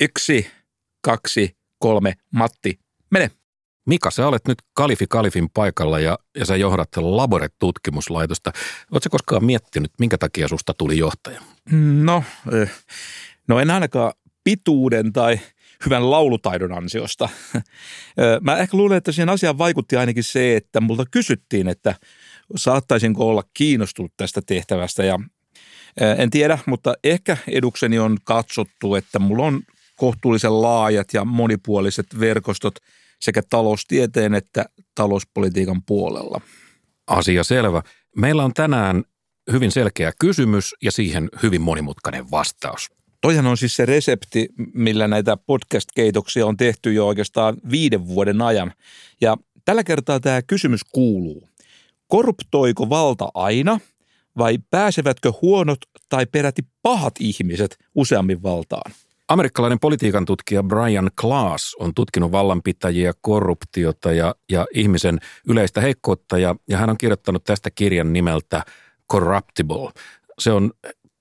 Yksi, kaksi, kolme, Matti, mene. Mika, sä olet nyt Kalifi Kalifin paikalla ja, ja sä johdat Labore-tutkimuslaitosta. Oletko koskaan miettinyt, minkä takia susta tuli johtaja? No, eh, no en ainakaan pituuden tai hyvän laulutaidon ansiosta. Eh, mä ehkä luulen, että siihen asiaan vaikutti ainakin se, että multa kysyttiin, että saattaisinko olla kiinnostunut tästä tehtävästä ja eh, en tiedä, mutta ehkä edukseni on katsottu, että mulla on kohtuullisen laajat ja monipuoliset verkostot sekä taloustieteen että talouspolitiikan puolella. Asia selvä. Meillä on tänään hyvin selkeä kysymys ja siihen hyvin monimutkainen vastaus. Toihan on siis se resepti, millä näitä podcast-keitoksia on tehty jo oikeastaan viiden vuoden ajan. Ja tällä kertaa tämä kysymys kuuluu. Korruptoiko valta aina vai pääsevätkö huonot tai peräti pahat ihmiset useammin valtaan? Amerikkalainen politiikan tutkija Brian Klaas on tutkinut vallanpitäjiä, korruptiota ja, ja ihmisen yleistä heikkoutta ja, ja hän on kirjoittanut tästä kirjan nimeltä Corruptible. Se on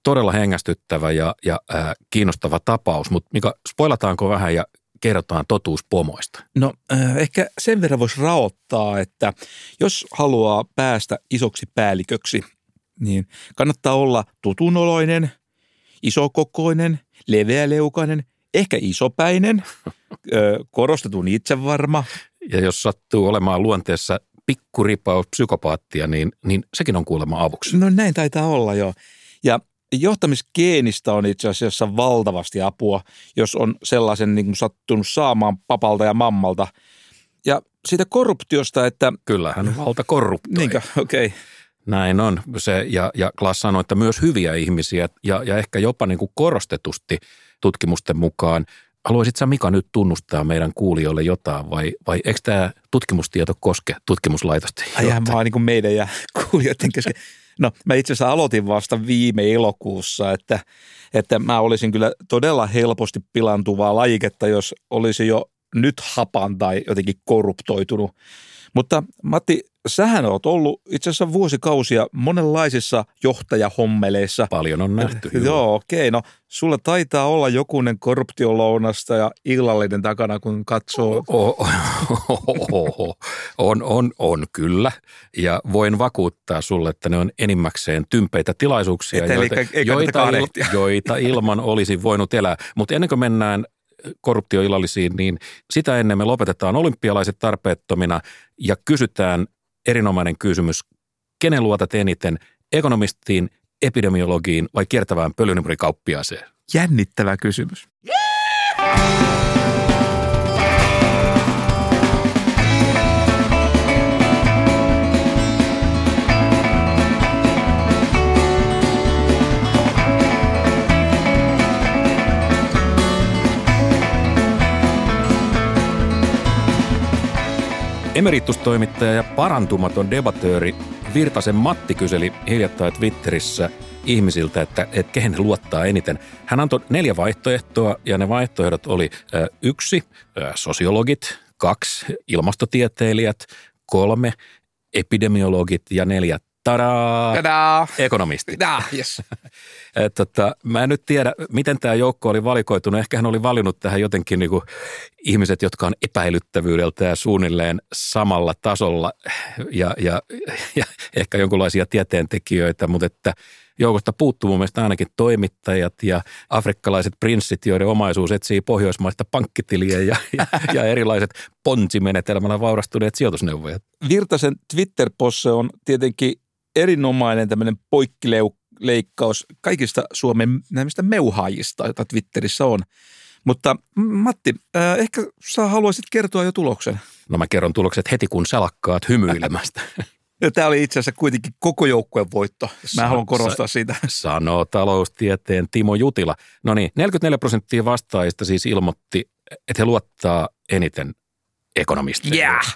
todella hengästyttävä ja, ja äh, kiinnostava tapaus, mutta Mika, spoilataanko vähän ja kerrotaan totuus pomoista? No äh, ehkä sen verran voisi raottaa, että jos haluaa päästä isoksi päälliköksi, niin kannattaa olla tutunoloinen, isokokoinen, leveäleukainen, ehkä isopäinen, korostetun itsevarma. Ja jos sattuu olemaan luonteessa pikkuripaus psykopaattia, niin, niin sekin on kuulemma avuksi. No näin taitaa olla jo. Ja johtamisgeenistä on itse asiassa valtavasti apua, jos on sellaisen niin kuin sattunut saamaan papalta ja mammalta. Ja siitä korruptiosta, että... Kyllähän valta korruptoi. Niinkö, okei. Okay. Näin on. Se, ja, ja Klaas sanoi, että myös hyviä ihmisiä ja, ja ehkä jopa niin kuin korostetusti tutkimusten mukaan. Haluaisitko Mika nyt tunnustaa meidän kuulijoille jotain vai, vai eikö tämä tutkimustieto koske tutkimuslaitosta? Aihän vaan niin kuin meidän ja kuulijoiden kesken. No mä itse asiassa aloitin vasta viime elokuussa, että, että mä olisin kyllä todella helposti pilantuvaa lajiketta, jos olisi jo nyt hapan tai jotenkin korruptoitunut. Mutta Matti, sähän oot ollut itse asiassa vuosikausia monenlaisissa johtajahommeleissa. Paljon on nähty. Joo, okei. Okay. No sulla taitaa olla jokunen korruptiolounasta ja illallinen takana, kun katsoo. On, on, on kyllä. Ja voin vakuuttaa sulle, että ne on enimmäkseen tympeitä tilaisuuksia, Et joita, joita, il, joita ilman olisi voinut elää. Mutta ennen kuin mennään korruptioillallisiin, niin sitä ennen me lopetetaan olympialaiset tarpeettomina ja kysytään erinomainen kysymys. Kenen luotat eniten, ekonomistiin, epidemiologiin vai kiertävään pölynimurikauppiaaseen? Jännittävä kysymys. Yeah! Emeritustoimittaja ja parantumaton debatööri Virtasen Matti kyseli hiljattain Twitterissä ihmisiltä, että, että kehen he luottaa eniten. Hän antoi neljä vaihtoehtoa ja ne vaihtoehdot oli ö, yksi, ö, sosiologit, kaksi, ilmastotieteilijät, kolme, epidemiologit ja neljä, tadaa, tadaa. ekonomisti. Tadaa, yes. tota, mä en nyt tiedä, miten tämä joukko oli valikoitunut. Ehkä hän oli valinnut tähän jotenkin niin kuin ihmiset, jotka on epäilyttävyydeltä ja suunnilleen samalla tasolla ja, ja, ja ehkä jonkinlaisia tieteentekijöitä, mutta että joukosta puuttuu mun mielestä ainakin toimittajat ja afrikkalaiset prinssit, joiden omaisuus etsii pohjoismaista pankkitiliä ja, ja, ja erilaiset ponsimenetelmällä vaurastuneet sijoitusneuvojat. Virtasen Twitter-posse on tietenkin erinomainen tämmöinen poikkileikkaus kaikista Suomen näistä meuhaajista, joita Twitterissä on. Mutta Matti, äh, ehkä sä haluaisit kertoa jo tuloksen. No mä kerron tulokset heti, kun salakkaat hymyilemästä. Ja tämä oli itse asiassa kuitenkin koko joukkueen voitto. Mä Sa- haluan korostaa sitä. Sanoo taloustieteen Timo Jutila. No niin, 44 prosenttia vastaajista siis ilmoitti, että he luottaa eniten ekonomisteja. Yeah.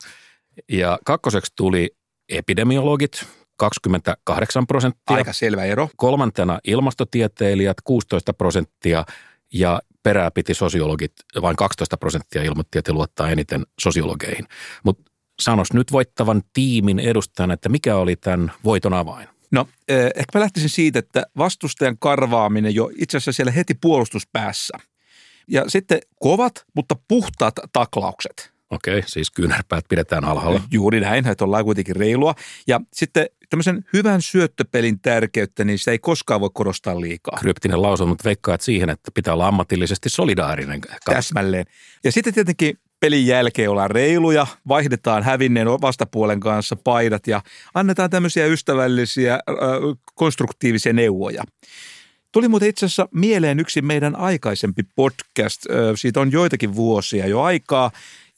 Ja kakkoseksi tuli epidemiologit, 28 prosenttia. Aika selvä ero. Kolmantena ilmastotieteilijät 16 prosenttia ja perää piti sosiologit, vain 12 prosenttia ilmoitti, että luottaa eniten sosiologeihin. Mutta sanos nyt voittavan tiimin edustajana, että mikä oli tämän voiton avain? No eh, ehkä mä lähtisin siitä, että vastustajan karvaaminen jo itse asiassa siellä heti puolustuspäässä. Ja sitten kovat, mutta puhtaat taklaukset. Okei, siis kyynärpäät pidetään alhaalla. Juuri näin, että ollaan kuitenkin reilua. Ja sitten tämmöisen hyvän syöttöpelin tärkeyttä, niin sitä ei koskaan voi korostaa liikaa. Kryptinen lausunut, mutta veikkaat siihen, että pitää olla ammatillisesti solidaarinen. Täsmälleen. Ja sitten tietenkin pelin jälkeen ollaan reiluja, vaihdetaan hävinneen vastapuolen kanssa paidat ja annetaan tämmöisiä ystävällisiä, äh, konstruktiivisia neuvoja. Tuli muuten itse asiassa mieleen yksi meidän aikaisempi podcast, siitä on joitakin vuosia jo aikaa,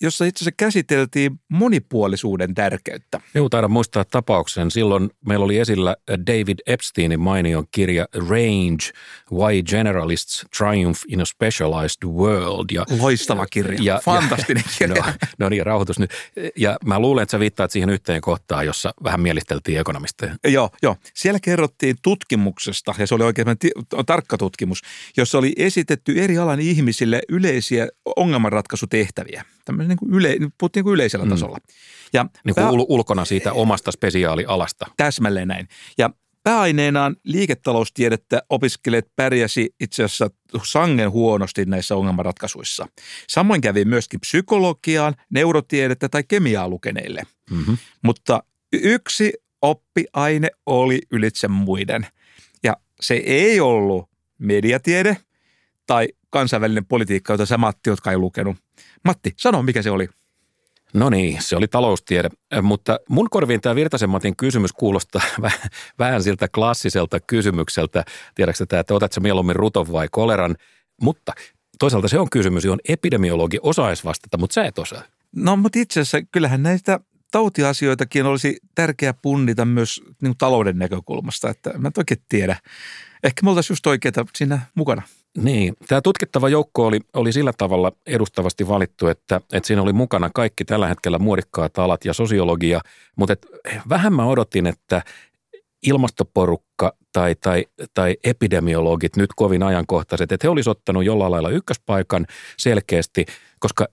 jossa itse asiassa käsiteltiin monipuolisuuden tärkeyttä. Joo, taidan muistaa tapauksen. Silloin meillä oli esillä David Epsteinin mainion kirja Range, Why Generalists Triumph in a Specialized World. Ja, Loistava kirja, ja, fantastinen ja, kirja. No, no niin, rauhoitus nyt. Ja mä luulen, että sä viittaat siihen yhteen kohtaan, jossa vähän mielisteltiin ekonomisteja. Joo, joo. Siellä kerrottiin tutkimuksesta, ja se oli oikein tarkka tutkimus, jossa oli esitetty eri alan ihmisille yleisiä ongelmanratkaisutehtäviä tämmöinen niin kuin yle, puhuttiin niin kuin yleisellä mm. tasolla. Ja niin kuin pää, ulkona siitä omasta spesiaalialasta. Täsmälleen näin. Ja pääaineenaan liiketaloustiedettä opiskelijat pärjäsi itse asiassa sangen huonosti näissä ongelmanratkaisuissa. Samoin kävi myöskin psykologiaan, neurotiedettä tai kemiaa lukeneille. Mm-hmm. Mutta yksi oppiaine oli ylitse muiden. Ja se ei ollut mediatiede tai kansainvälinen politiikka, jota sä Matti, jotka ei lukenut. Matti, sano mikä se oli. No niin, se oli taloustiede, mutta mun korviin tämä Virtasen Matin kysymys kuulostaa vähän siltä klassiselta kysymykseltä. Tiedätkö tämä, että otatko mieluummin ruton vai koleran? Mutta toisaalta se on kysymys, johon epidemiologi osaisi vastata, mutta sä et osaa. No mutta itse asiassa kyllähän näistä tautiasioitakin olisi tärkeää punnita myös niin talouden näkökulmasta, että mä en oikein tiedä. Ehkä me oltaisiin just oikeita siinä mukana. Niin, tämä tutkittava joukko oli, oli sillä tavalla edustavasti valittu, että, että siinä oli mukana kaikki tällä hetkellä muodikkaat alat ja sosiologia, mutta et, vähän mä odotin, että ilmastoporukka tai, tai, tai epidemiologit nyt kovin ajankohtaiset, että he olisivat ottanut jollain lailla ykköspaikan selkeästi, koska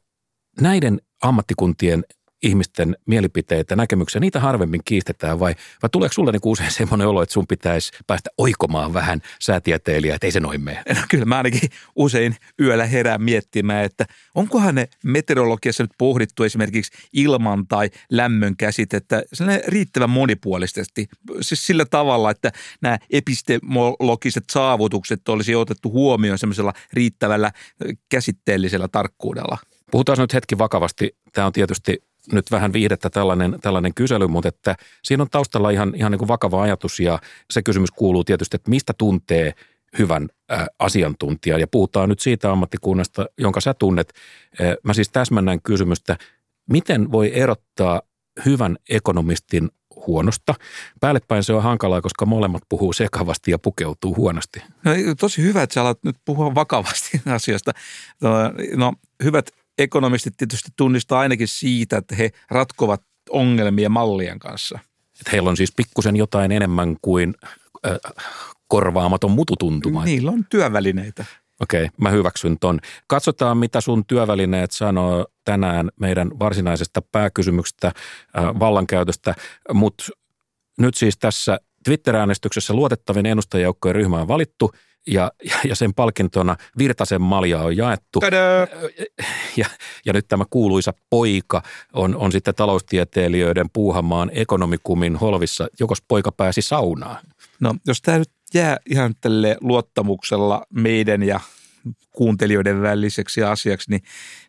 näiden ammattikuntien ihmisten mielipiteitä, näkemyksiä, niitä harvemmin kiistetään vai, vai tuleeko sulle niin usein semmoinen olo, että sun pitäisi päästä oikomaan vähän säätieteilijää, että ei se noin mene? No kyllä mä ainakin usein yöllä herään miettimään, että onkohan ne meteorologiassa nyt pohdittu esimerkiksi ilman tai lämmön käsitettä riittävän monipuolisesti, siis sillä tavalla, että nämä epistemologiset saavutukset olisi otettu huomioon semmoisella riittävällä käsitteellisellä tarkkuudella. Puhutaan nyt hetki vakavasti. Tämä on tietysti nyt vähän viihdettä tällainen, tällainen kysely, mutta että siinä on taustalla ihan, ihan niin kuin vakava ajatus ja se kysymys kuuluu tietysti, että mistä tuntee hyvän ä, asiantuntijan ja puhutaan nyt siitä ammattikunnasta, jonka sä tunnet. Ä, mä siis täsmännän kysymystä, miten voi erottaa hyvän ekonomistin huonosta. Päällepäin se on hankalaa, koska molemmat puhuu sekavasti ja pukeutuu huonosti. No, tosi hyvä, että sä alat nyt puhua vakavasti asiasta. No, no hyvät ekonomistit tietysti tunnistaa ainakin siitä, että he ratkovat ongelmia mallien kanssa. Että heillä on siis pikkusen jotain enemmän kuin äh, korvaamaton mututuntuma. Niillä on työvälineitä. Okei, okay, mä hyväksyn ton. Katsotaan, mitä sun työvälineet sanoo tänään meidän varsinaisesta pääkysymyksestä äh, vallankäytöstä, mutta nyt siis tässä Twitter-äänestyksessä luotettavin ennustajajoukkojen ryhmä on valittu – ja, ja sen palkintona Virtasen malja on jaettu. Ja, ja nyt tämä kuuluisa poika on, on sitten taloustieteilijöiden puuhamaan ekonomikumin holvissa, jokos poika pääsi saunaan. No jos tämä nyt jää ihan tälle luottamuksella meidän ja kuuntelijoiden väliseksi asiaksi, niin,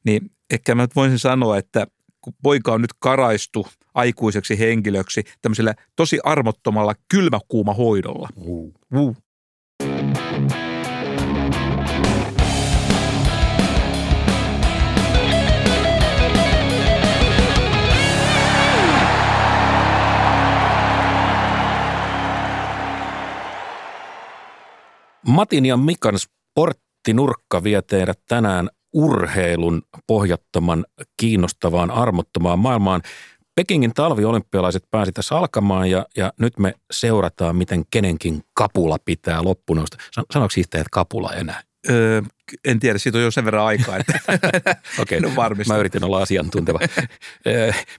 niin ehkä mä nyt voisin sanoa, että kun poika on nyt karaistu aikuiseksi henkilöksi tämmöisellä tosi armottomalla kylmäkuuma hoidolla. Uh. Uh. Matin ja Mikan sporttinurkka vie teidät tänään urheilun pohjattoman, kiinnostavaan, armottomaan maailmaan. Pekingin talviolympialaiset pääsi tässä alkamaan ja, ja nyt me seurataan, miten kenenkin kapula pitää loppunousta. Sanoiko että kapula enää? Öö, en tiedä, siitä on jo sen verran aikaa, että Okei, en ole varmista. mä yritin olla asiantunteva.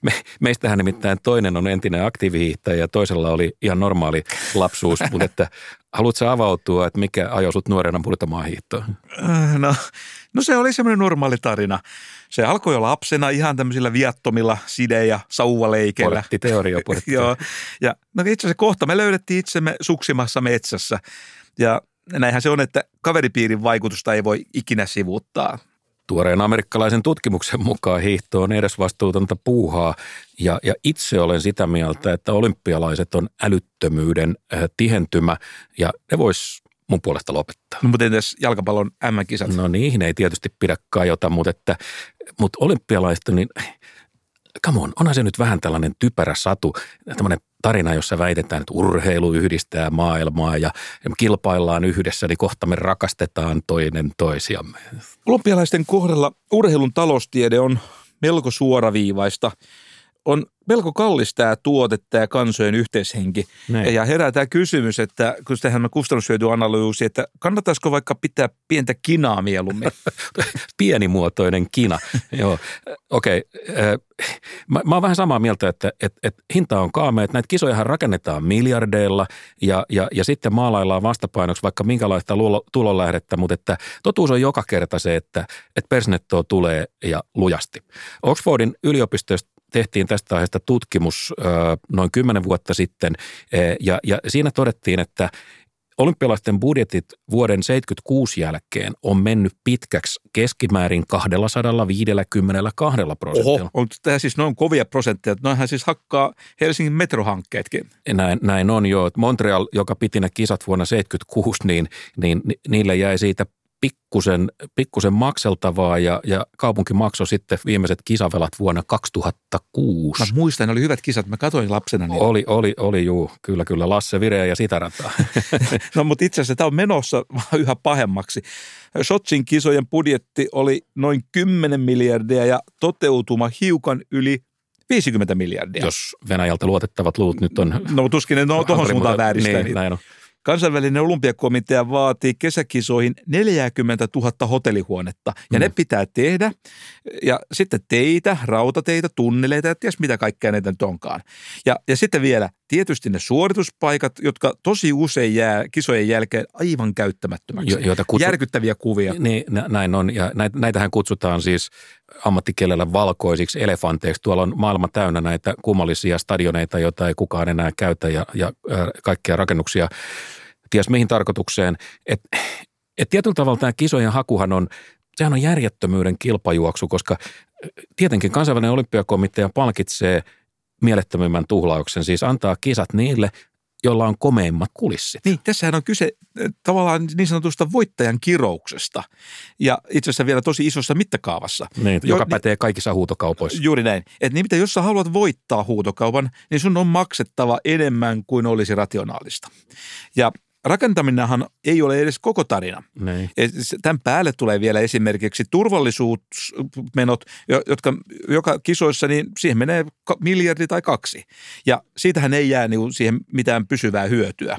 Me, meistähän nimittäin toinen on entinen aktiivihiihtäjä ja toisella oli ihan normaali lapsuus, mutta että haluatko avautua, että mikä ajoi sut nuorena murtamaan hiihtoon? No, no se oli semmoinen normaali tarina. Se alkoi jo lapsena ihan tämmöisillä viattomilla side- ja sauvaleikeillä. Teoria. Joo, ja no itse asiassa kohta me löydettiin itsemme suksimassa metsässä. Ja näinhän se on, että kaveripiirin vaikutusta ei voi ikinä sivuuttaa. Tuoreen amerikkalaisen tutkimuksen mukaan hiihto on edesvastuutonta puuhaa ja, ja itse olen sitä mieltä, että olympialaiset on älyttömyyden äh, tihentymä ja ne vois mun puolesta lopettaa. No, mutta entäs jalkapallon M-kisat? No niihin ei tietysti pidä kajota, mutta, että, mutta olympialaista, niin come on, onhan se nyt vähän tällainen typerä satu, tämmöinen tarina, jossa väitetään, että urheilu yhdistää maailmaa ja kilpaillaan yhdessä, niin kohta me rakastetaan toinen toisiamme. Olympialaisten kohdalla urheilun taloustiede on melko suoraviivaista. On melko kallis tämä tuote, tämä kansojen yhteishenki. Näin. Ja herää tämä kysymys, että kun tehdään kustannushyötyanalyysi, että kannattaisiko vaikka pitää pientä kinaa mieluummin? Pienimuotoinen kina. Joo, okei. Okay. Mä, mä oon vähän samaa mieltä, että et, et hinta on kaamea, että näitä kisojahan rakennetaan miljardeilla ja, ja, ja sitten maalaillaan vastapainoksi vaikka minkälaista tulonlähdettä, mutta että totuus on joka kerta se, että, että persnettoa tulee ja lujasti. Oxfordin yliopistosta tehtiin tästä aiheesta tutkimus noin kymmenen vuotta sitten e, ja, ja siinä todettiin, että olympialaisten budjetit vuoden 76 jälkeen on mennyt pitkäksi keskimäärin 252 prosentilla. Oho, on tämä siis noin kovia prosentteja. Noinhan siis hakkaa Helsingin metrohankkeetkin. Näin, näin on jo. Montreal, joka piti ne kisat vuonna 76, niin, niin ni- niille jäi siitä pikkusen, pikkusen makseltavaa ja, ja kaupunki maksoi sitten viimeiset kisavelat vuonna 2006. Mä muistan, ne oli hyvät kisat. Mä katsoin lapsena niitä. Oli, oli, oli juu, kyllä, kyllä, Lasse Vireä ja sitä rataa. No mutta itse asiassa tämä on menossa yhä pahemmaksi. Shotsin kisojen budjetti oli noin 10 miljardia ja toteutuma hiukan yli 50 miljardia. Jos Venäjältä luotettavat luut nyt on... No tuskin ne no, tuohon suuntaan vääristää niin, niitä. näin on. Kansainvälinen olympiakomitea vaatii kesäkisoihin 40 000 hotellihuonetta ja mm. ne pitää tehdä. Ja sitten teitä, rautateitä, tunneleita ja ties mitä kaikkea näitä nyt onkaan. Ja, ja sitten vielä tietysti ne suorituspaikat, jotka tosi usein jää kisojen jälkeen aivan käyttämättömäksi. Jo- joita kutsu- Järkyttäviä kuvia. Niin, nä- näin on. Ja näit- näitähän kutsutaan siis ammattikielellä valkoisiksi elefanteiksi. Tuolla on maailma täynnä näitä kummallisia stadioneita, joita ei kukaan enää käytä ja, ja kaikkia rakennuksia ties mihin tarkoitukseen. Et, et tietyllä tavalla tämä kisojen hakuhan on, sehän on järjettömyyden kilpajuoksu, koska tietenkin kansainvälinen olympiakomitea palkitsee mielettömimmän tuhlauksen, siis antaa kisat niille, jolla on komeimmat kulissit. Niin, tässähän on kyse tavallaan niin sanotusta voittajan kirouksesta ja itse asiassa vielä tosi isossa mittakaavassa. Niin, Jo- joka niin- pätee kaikissa huutokaupoissa. Juuri näin. Että nimittäin jos sä haluat voittaa huutokaupan, niin sun on maksettava enemmän kuin olisi rationaalista. Ja rakentaminenhan ei ole edes koko tarina. Se- Tämän päälle tulee vielä esimerkiksi turvallisuusmenot, jo- jotka joka kisoissa, niin siihen menee miljardi tai kaksi. Ja siitähän ei jää niin siihen mitään pysyvää hyötyä.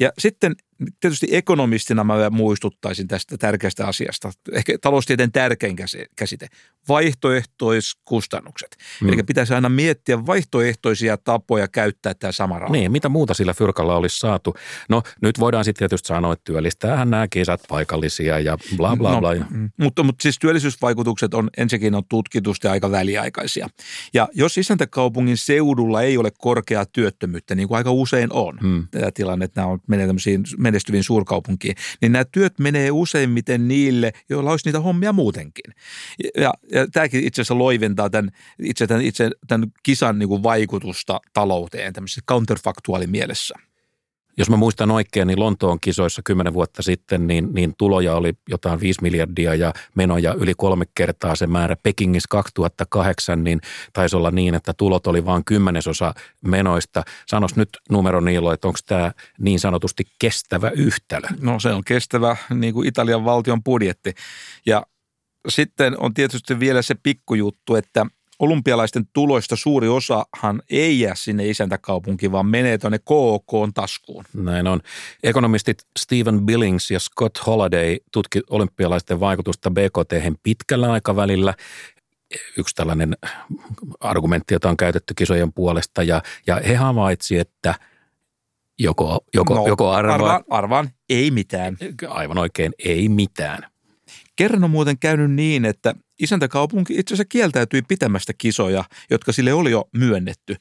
Ja sitten tietysti ekonomistina mä muistuttaisin tästä tärkeästä asiasta, ehkä taloustieteen tärkein käsi- käsite, vaihtoehtoiskustannukset. Mm. Mm. Eli pitäisi aina miettiä vaihtoehtoisia tapoja käyttää tämä sama raha. Niin, mitä muuta sillä fyrkalla olisi saatu? No nyt voidaan sitten tietysti sanoa, että työllistäähän nämä kisat paikallisia ja bla bla bla. No, mm, mutta, mutta siis työllisyysvaikutukset on ensinnäkin on tutkitusti aika väliaikaisia. Ja jos isäntäkaupungin seudulla ei ole korkeaa työttömyyttä, niin kuin aika usein on, Hmm. tämä tilanne, että nämä on, menee tämmöisiin menestyviin suurkaupunkiin, niin nämä työt menee useimmiten niille, joilla olisi niitä hommia muutenkin. Ja, ja tämäkin itse asiassa loiventaa tämän, itse, tämän, itse tämän kisan niin kuin vaikutusta talouteen tämmöisessä counterfaktuaalimielessä. Jos mä muistan oikein, niin Lontoon kisoissa kymmenen vuotta sitten, niin, niin tuloja oli jotain 5 miljardia ja menoja yli kolme kertaa se määrä. Pekingissä 2008, niin taisi olla niin, että tulot oli vain kymmenesosa menoista. Sanos nyt numero Niilo, että onko tämä niin sanotusti kestävä yhtälö? No se on kestävä niin kuin Italian valtion budjetti. Ja sitten on tietysti vielä se pikkujuttu, että olympialaisten tuloista suuri osahan ei jää sinne isäntäkaupunkiin, vaan menee tuonne KOK taskuun. Näin on. Ekonomistit Stephen Billings ja Scott Holiday tutki olympialaisten vaikutusta BKT pitkällä aikavälillä yksi tällainen argumentti, jota on käytetty kisojen puolesta, ja, ja he havaitsivat, että joko, joko, no, joko arvaan, arvaan, arvaan, ei mitään. Aivan oikein, ei mitään. Kerran on muuten käynyt niin, että isäntäkaupunki itse asiassa kieltäytyi pitämästä kisoja, jotka sille oli jo myönnetty.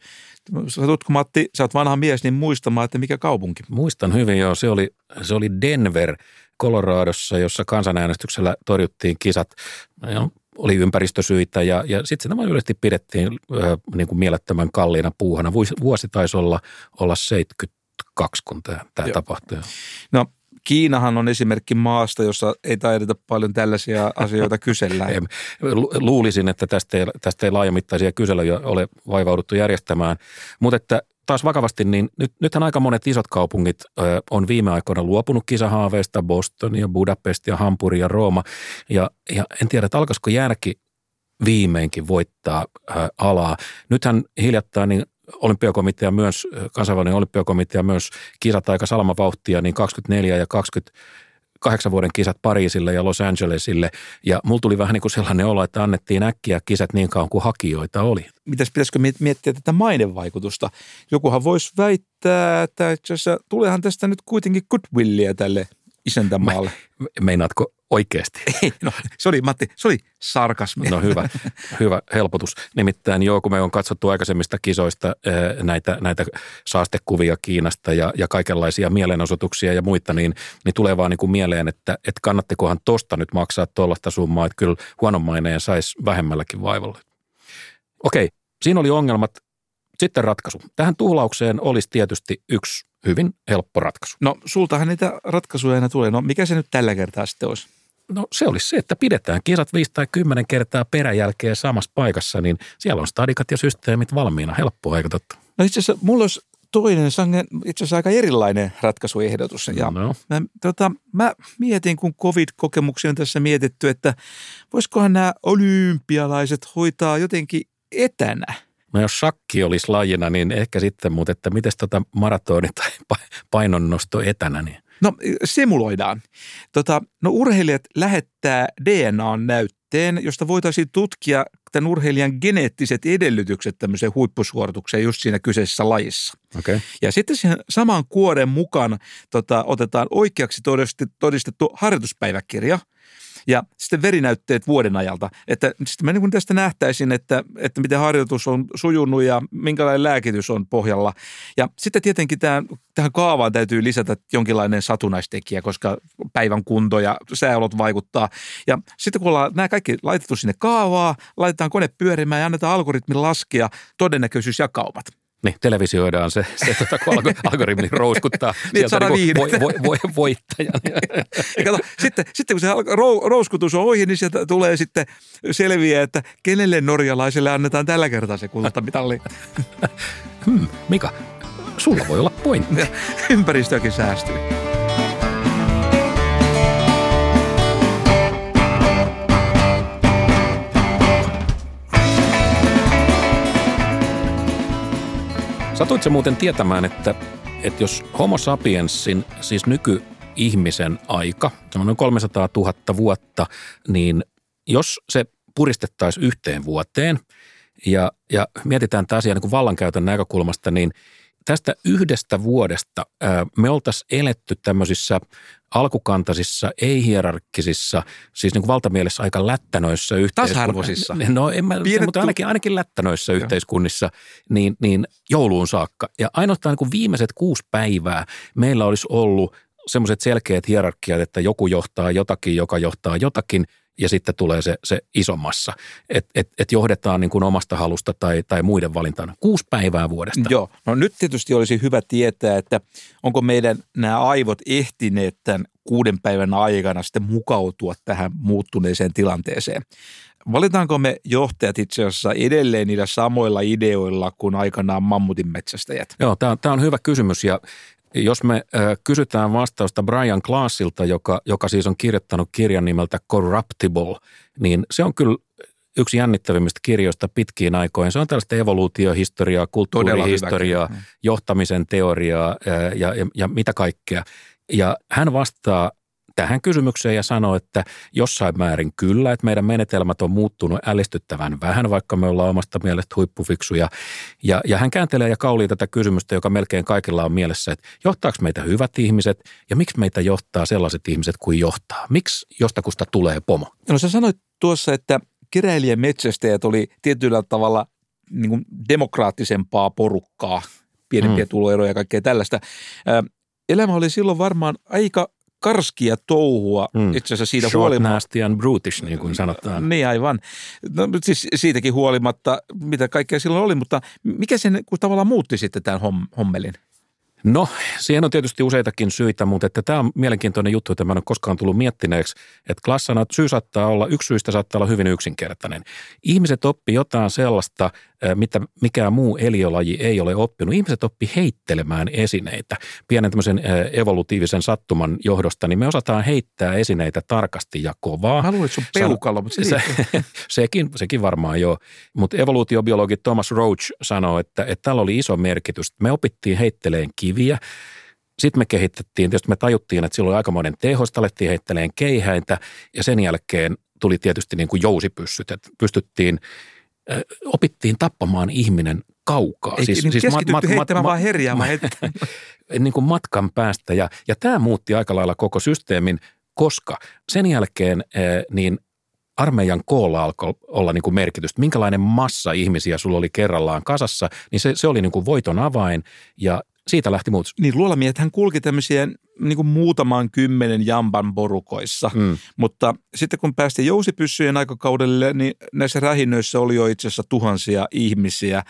Satutko Matti, sä oot vanha mies, niin muistamaan, että mikä kaupunki? Muistan hyvin joo, se oli, se oli Denver, Coloradossa, jossa kansanäänestyksellä torjuttiin kisat. Ja oli ympäristösyitä ja, ja sitten sitä yleisesti pidettiin äh, niin kuin mielettömän kalliina puuhana. Vuosi, vuosi taisi olla, olla 72, kun tämä, tämä tapahtui. No Kiinahan on esimerkki maasta, jossa ei taideta paljon tällaisia asioita kysellä. Luulisin, että tästä ei, tästä ei laajamittaisia kyselyjä ole vaivauduttu järjestämään, mutta että taas vakavasti, niin nyt, nythän aika monet isot kaupungit ö, on viime aikoina luopunut kisahaaveista, Boston ja Budapest ja Hampuri ja Rooma. Ja, ja en tiedä, että alkaisiko järki viimeinkin voittaa ö, alaa. Nythän hiljattain niin olympiakomitea myös, kansainvälinen olympiakomitea myös kisat aika salamavauhtia, niin 24 ja 20 kahdeksan vuoden kisat Pariisille ja Los Angelesille. Ja mulla tuli vähän niin kuin sellainen olo, että annettiin äkkiä kisat niin kauan kuin hakijoita oli. Mitäs pitäisikö miettiä tätä mainevaikutusta? Jokuhan voisi väittää, että tuleehan tästä nyt kuitenkin goodwillia tälle isäntämaalle. Me, meinaatko oikeasti? Ei, no, se oli Matti, se oli sarkasmi. No hyvä, hyvä helpotus. Nimittäin joo, kun me on katsottu aikaisemmista kisoista eh, näitä, näitä saastekuvia Kiinasta ja, ja kaikenlaisia mielenosoituksia ja muita, niin, niin tulee vaan niin kuin mieleen, että, että kannattikohan tosta nyt maksaa tuollaista summaa, että kyllä huonon maineen saisi vähemmälläkin vaivalla. Okei, siinä oli ongelmat. Sitten ratkaisu. Tähän tuhlaukseen olisi tietysti yksi hyvin helppo ratkaisu. No sultahan niitä ratkaisuja aina tulee. No mikä se nyt tällä kertaa sitten olisi? No se olisi se, että pidetään kisat 5 tai 10 kertaa peräjälkeen samassa paikassa, niin siellä on stadikat ja systeemit valmiina. Helppo aika totta. No itse asiassa mulla olisi toinen, itse asiassa aika erilainen ratkaisuehdotus. Ja no. mä, tota, mä mietin, kun covid-kokemuksia on tässä mietitty, että voisikohan nämä olympialaiset hoitaa jotenkin etänä – No jos shakki olisi lajina, niin ehkä sitten, mutta että miten tota maratoni tai painonnosto etänä, niin No simuloidaan. Tota, no urheilijat lähettää DNA-näytteen, josta voitaisiin tutkia tämän urheilijan geneettiset edellytykset tämmöiseen huippusuoritukseen just siinä kyseisessä lajissa. Okay. Ja sitten siihen saman kuoren mukaan tota, otetaan oikeaksi todistettu harjoituspäiväkirja – ja sitten verinäytteet vuoden ajalta. Että sitten me niin tästä nähtäisin, että, että miten harjoitus on sujunut ja minkälainen lääkitys on pohjalla. Ja sitten tietenkin tähän, tähän kaavaan täytyy lisätä jonkinlainen satunnaistekijä, koska päivän kunto ja sääolot vaikuttaa. Ja sitten kun ollaan nämä kaikki laitettu sinne kaavaa, laitetaan kone pyörimään ja annetaan algoritmin laskea todennäköisyysjakaumat. Niin, televisioidaan se, se tota, kun algoritmi rouskuttaa niin, sieltä niin vo, vo, vo, voittajan. ja kato, sitten, sitten kun se rou, rouskutus on ohi, niin sieltä tulee sitten selviä, että kenelle norjalaiselle annetaan tällä kertaa se kultamitalli. hmm, Mika, sulla voi olla pointti. Ympäristöäkin säästyy. Satuitko muuten tietämään, että, että jos homo sapiensin, siis nykyihmisen aika, noin 300 000 vuotta, niin jos se puristettaisiin yhteen vuoteen ja, ja mietitään tämä asia niin kuin vallankäytön näkökulmasta, niin tästä yhdestä vuodesta me oltaisiin eletty tämmöisissä alkukantaisissa, ei-hierarkkisissa, siis niin kuin valtamielessä aika lättänöissä yhteiskunnissa. No en mä, Piirretty. mutta ainakin, ainakin lättänöissä yhteiskunnissa, niin, niin jouluun saakka. Ja ainoastaan niin kuin viimeiset kuusi päivää meillä olisi ollut semmoiset selkeät hierarkiat, että joku johtaa jotakin, joka johtaa jotakin – ja sitten tulee se, se isommassa, että et, et johdetaan niin kuin omasta halusta tai, tai muiden valintana. Kuusi päivää vuodesta. Joo, no nyt tietysti olisi hyvä tietää, että onko meidän nämä aivot ehtineet tämän kuuden päivän aikana sitten mukautua tähän muuttuneeseen tilanteeseen. Valitaanko me johtajat itse asiassa edelleen niillä samoilla ideoilla kuin aikanaan mammutin metsästäjät? Joo, tämä on, tämä on hyvä kysymys ja jos me kysytään vastausta Brian Classilta, joka, joka siis on kirjoittanut kirjan nimeltä Corruptible, niin se on kyllä yksi jännittävimmistä kirjoista pitkiin aikoihin. Se on tällaista evoluutiohistoriaa, kulttuurihistoriaa, johtamisen teoriaa ja, ja, ja mitä kaikkea. Ja hän vastaa tähän kysymykseen ja sanoo, että jossain määrin kyllä, että meidän menetelmät on muuttunut ällistyttävän vähän, vaikka me ollaan omasta mielestä huippufiksuja. Ja, ja hän kääntelee ja kaulii tätä kysymystä, joka melkein kaikilla on mielessä, että johtaako meitä hyvät ihmiset ja miksi meitä johtaa sellaiset ihmiset kuin johtaa? Miksi jostakusta tulee pomo? No sä sanoit tuossa, että keräilijän metsästäjät oli tietyllä tavalla niin kuin demokraattisempaa porukkaa, pienempiä mm. tuloeroja ja kaikkea tällaista. Elämä oli silloin varmaan aika karskia touhua mm. itse asiassa siitä Short, huolimatta. nasty and brutish, niin kuin sanotaan. Niin aivan. No, siis siitäkin huolimatta, mitä kaikkea silloin oli, mutta mikä sen kun tavallaan muutti sitten tämän hommelin? No, siihen on tietysti useitakin syitä, mutta että tämä on mielenkiintoinen juttu, että mä en ole koskaan tullut miettineeksi, että klassana syy saattaa olla, yksi syystä saattaa olla hyvin yksinkertainen. Ihmiset oppi jotain sellaista, mitä mikään muu eliölaji ei ole oppinut. Ihmiset oppi heittelemään esineitä. Pienen tämmöisen evolutiivisen sattuman johdosta, niin me osataan heittää esineitä tarkasti ja kovaa. Se on peukalo, mutta se, se, sekin, sekin varmaan joo. Mutta evoluutiobiologi Thomas Roach sanoi, että, että tällä oli iso merkitys. Me opittiin heitteleen kiviä. Sitten me kehitettiin, tietysti me tajuttiin, että silloin aikamoinen teho, sitten alettiin heitteleen keihäintä ja sen jälkeen tuli tietysti niin kuin jousipyssyt, että pystyttiin opittiin tappamaan ihminen kaukaa. Ei, siis, niin siis mat, mat, heittämään mat, vaan herjaa, mat, niin kuin matkan päästä. Ja, ja tämä muutti aika lailla koko systeemin, koska sen jälkeen niin armeijan koolla alkoi olla niin kuin merkitystä. Minkälainen massa ihmisiä sulla oli kerrallaan kasassa, niin se, se oli niin kuin voiton avain. Ja siitä lähti muutos. Niin luolamiehet hän kulki tämmöisiä niin kuin muutaman kymmenen jamban porukoissa, mm. mutta sitten kun päästiin jousipyssyjen aikakaudelle, niin näissä rähinnöissä oli jo itse asiassa tuhansia ihmisiä.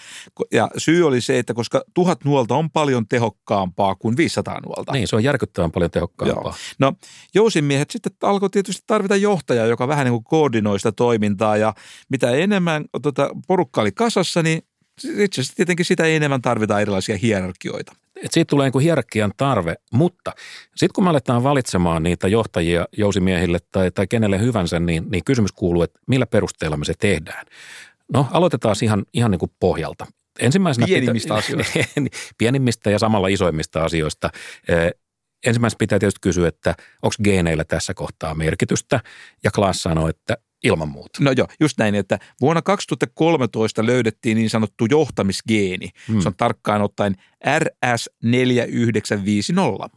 Ja syy oli se, että koska tuhat nuolta on paljon tehokkaampaa kuin 500 nuolta. Niin, se on järkyttävän paljon tehokkaampaa. Joo. No jousimiehet sitten alkoi tietysti tarvita johtajaa, joka vähän niin kuin koordinoi sitä toimintaa ja mitä enemmän tota, porukka oli kasassa, niin itse asiassa tietenkin sitä enemmän tarvitaan erilaisia hierarkioita. Et siitä tulee niin hierarkian tarve, mutta sitten kun me aletaan valitsemaan niitä johtajia jousimiehille tai, tai kenelle hyvänsä, niin, niin kysymys kuuluu, että millä perusteella me se tehdään. No aloitetaan ihan, ihan niin kuin pohjalta. Ensimmäisenä pienimmistä pitä, asioista. pienimmistä ja samalla isoimmista asioista. Ensimmäisenä pitää tietysti kysyä, että onko geeneillä tässä kohtaa merkitystä. Ja Klaas sanoi, että ilman muuta. No joo, just näin, että vuonna 2013 löydettiin niin sanottu johtamisgeeni. Hmm. Se on tarkkaan ottaen RS4950.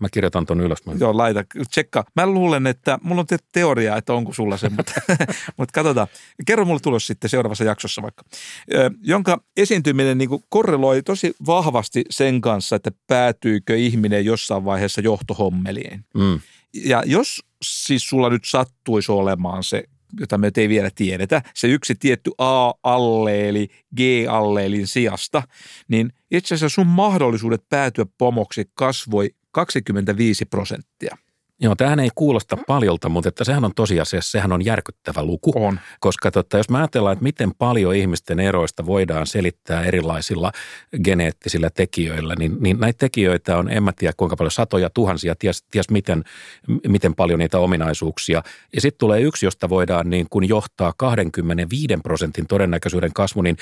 Mä kirjoitan ton ylös. Mä... Joo, laita, tsekka. Mä luulen, että mulla on teoria, että onko sulla se, mutta, mutta katsotaan. Kerro mulle tulos sitten seuraavassa jaksossa vaikka. Jonka esiintyminen niin korreloi tosi vahvasti sen kanssa, että päätyykö ihminen jossain vaiheessa johtohommeliin. Hmm. Ja jos siis sulla nyt sattuisi olemaan se jota me ei vielä tiedetä, se yksi tietty A-alleeli G-alleelin sijasta, niin itse asiassa sun mahdollisuudet päätyä pomoksi kasvoi 25 prosenttia. Joo, tähän ei kuulosta paljolta, mutta että sehän on tosiasiassa, sehän on järkyttävä luku. On. Koska totta, jos mä ajatellaan, että miten paljon ihmisten eroista voidaan selittää erilaisilla geneettisillä tekijöillä, niin, niin näitä tekijöitä on, en mä tiedä kuinka paljon, satoja, tuhansia, ties, ties miten, miten paljon niitä ominaisuuksia. Ja sitten tulee yksi, josta voidaan niin kuin johtaa 25 prosentin todennäköisyyden kasvu, niin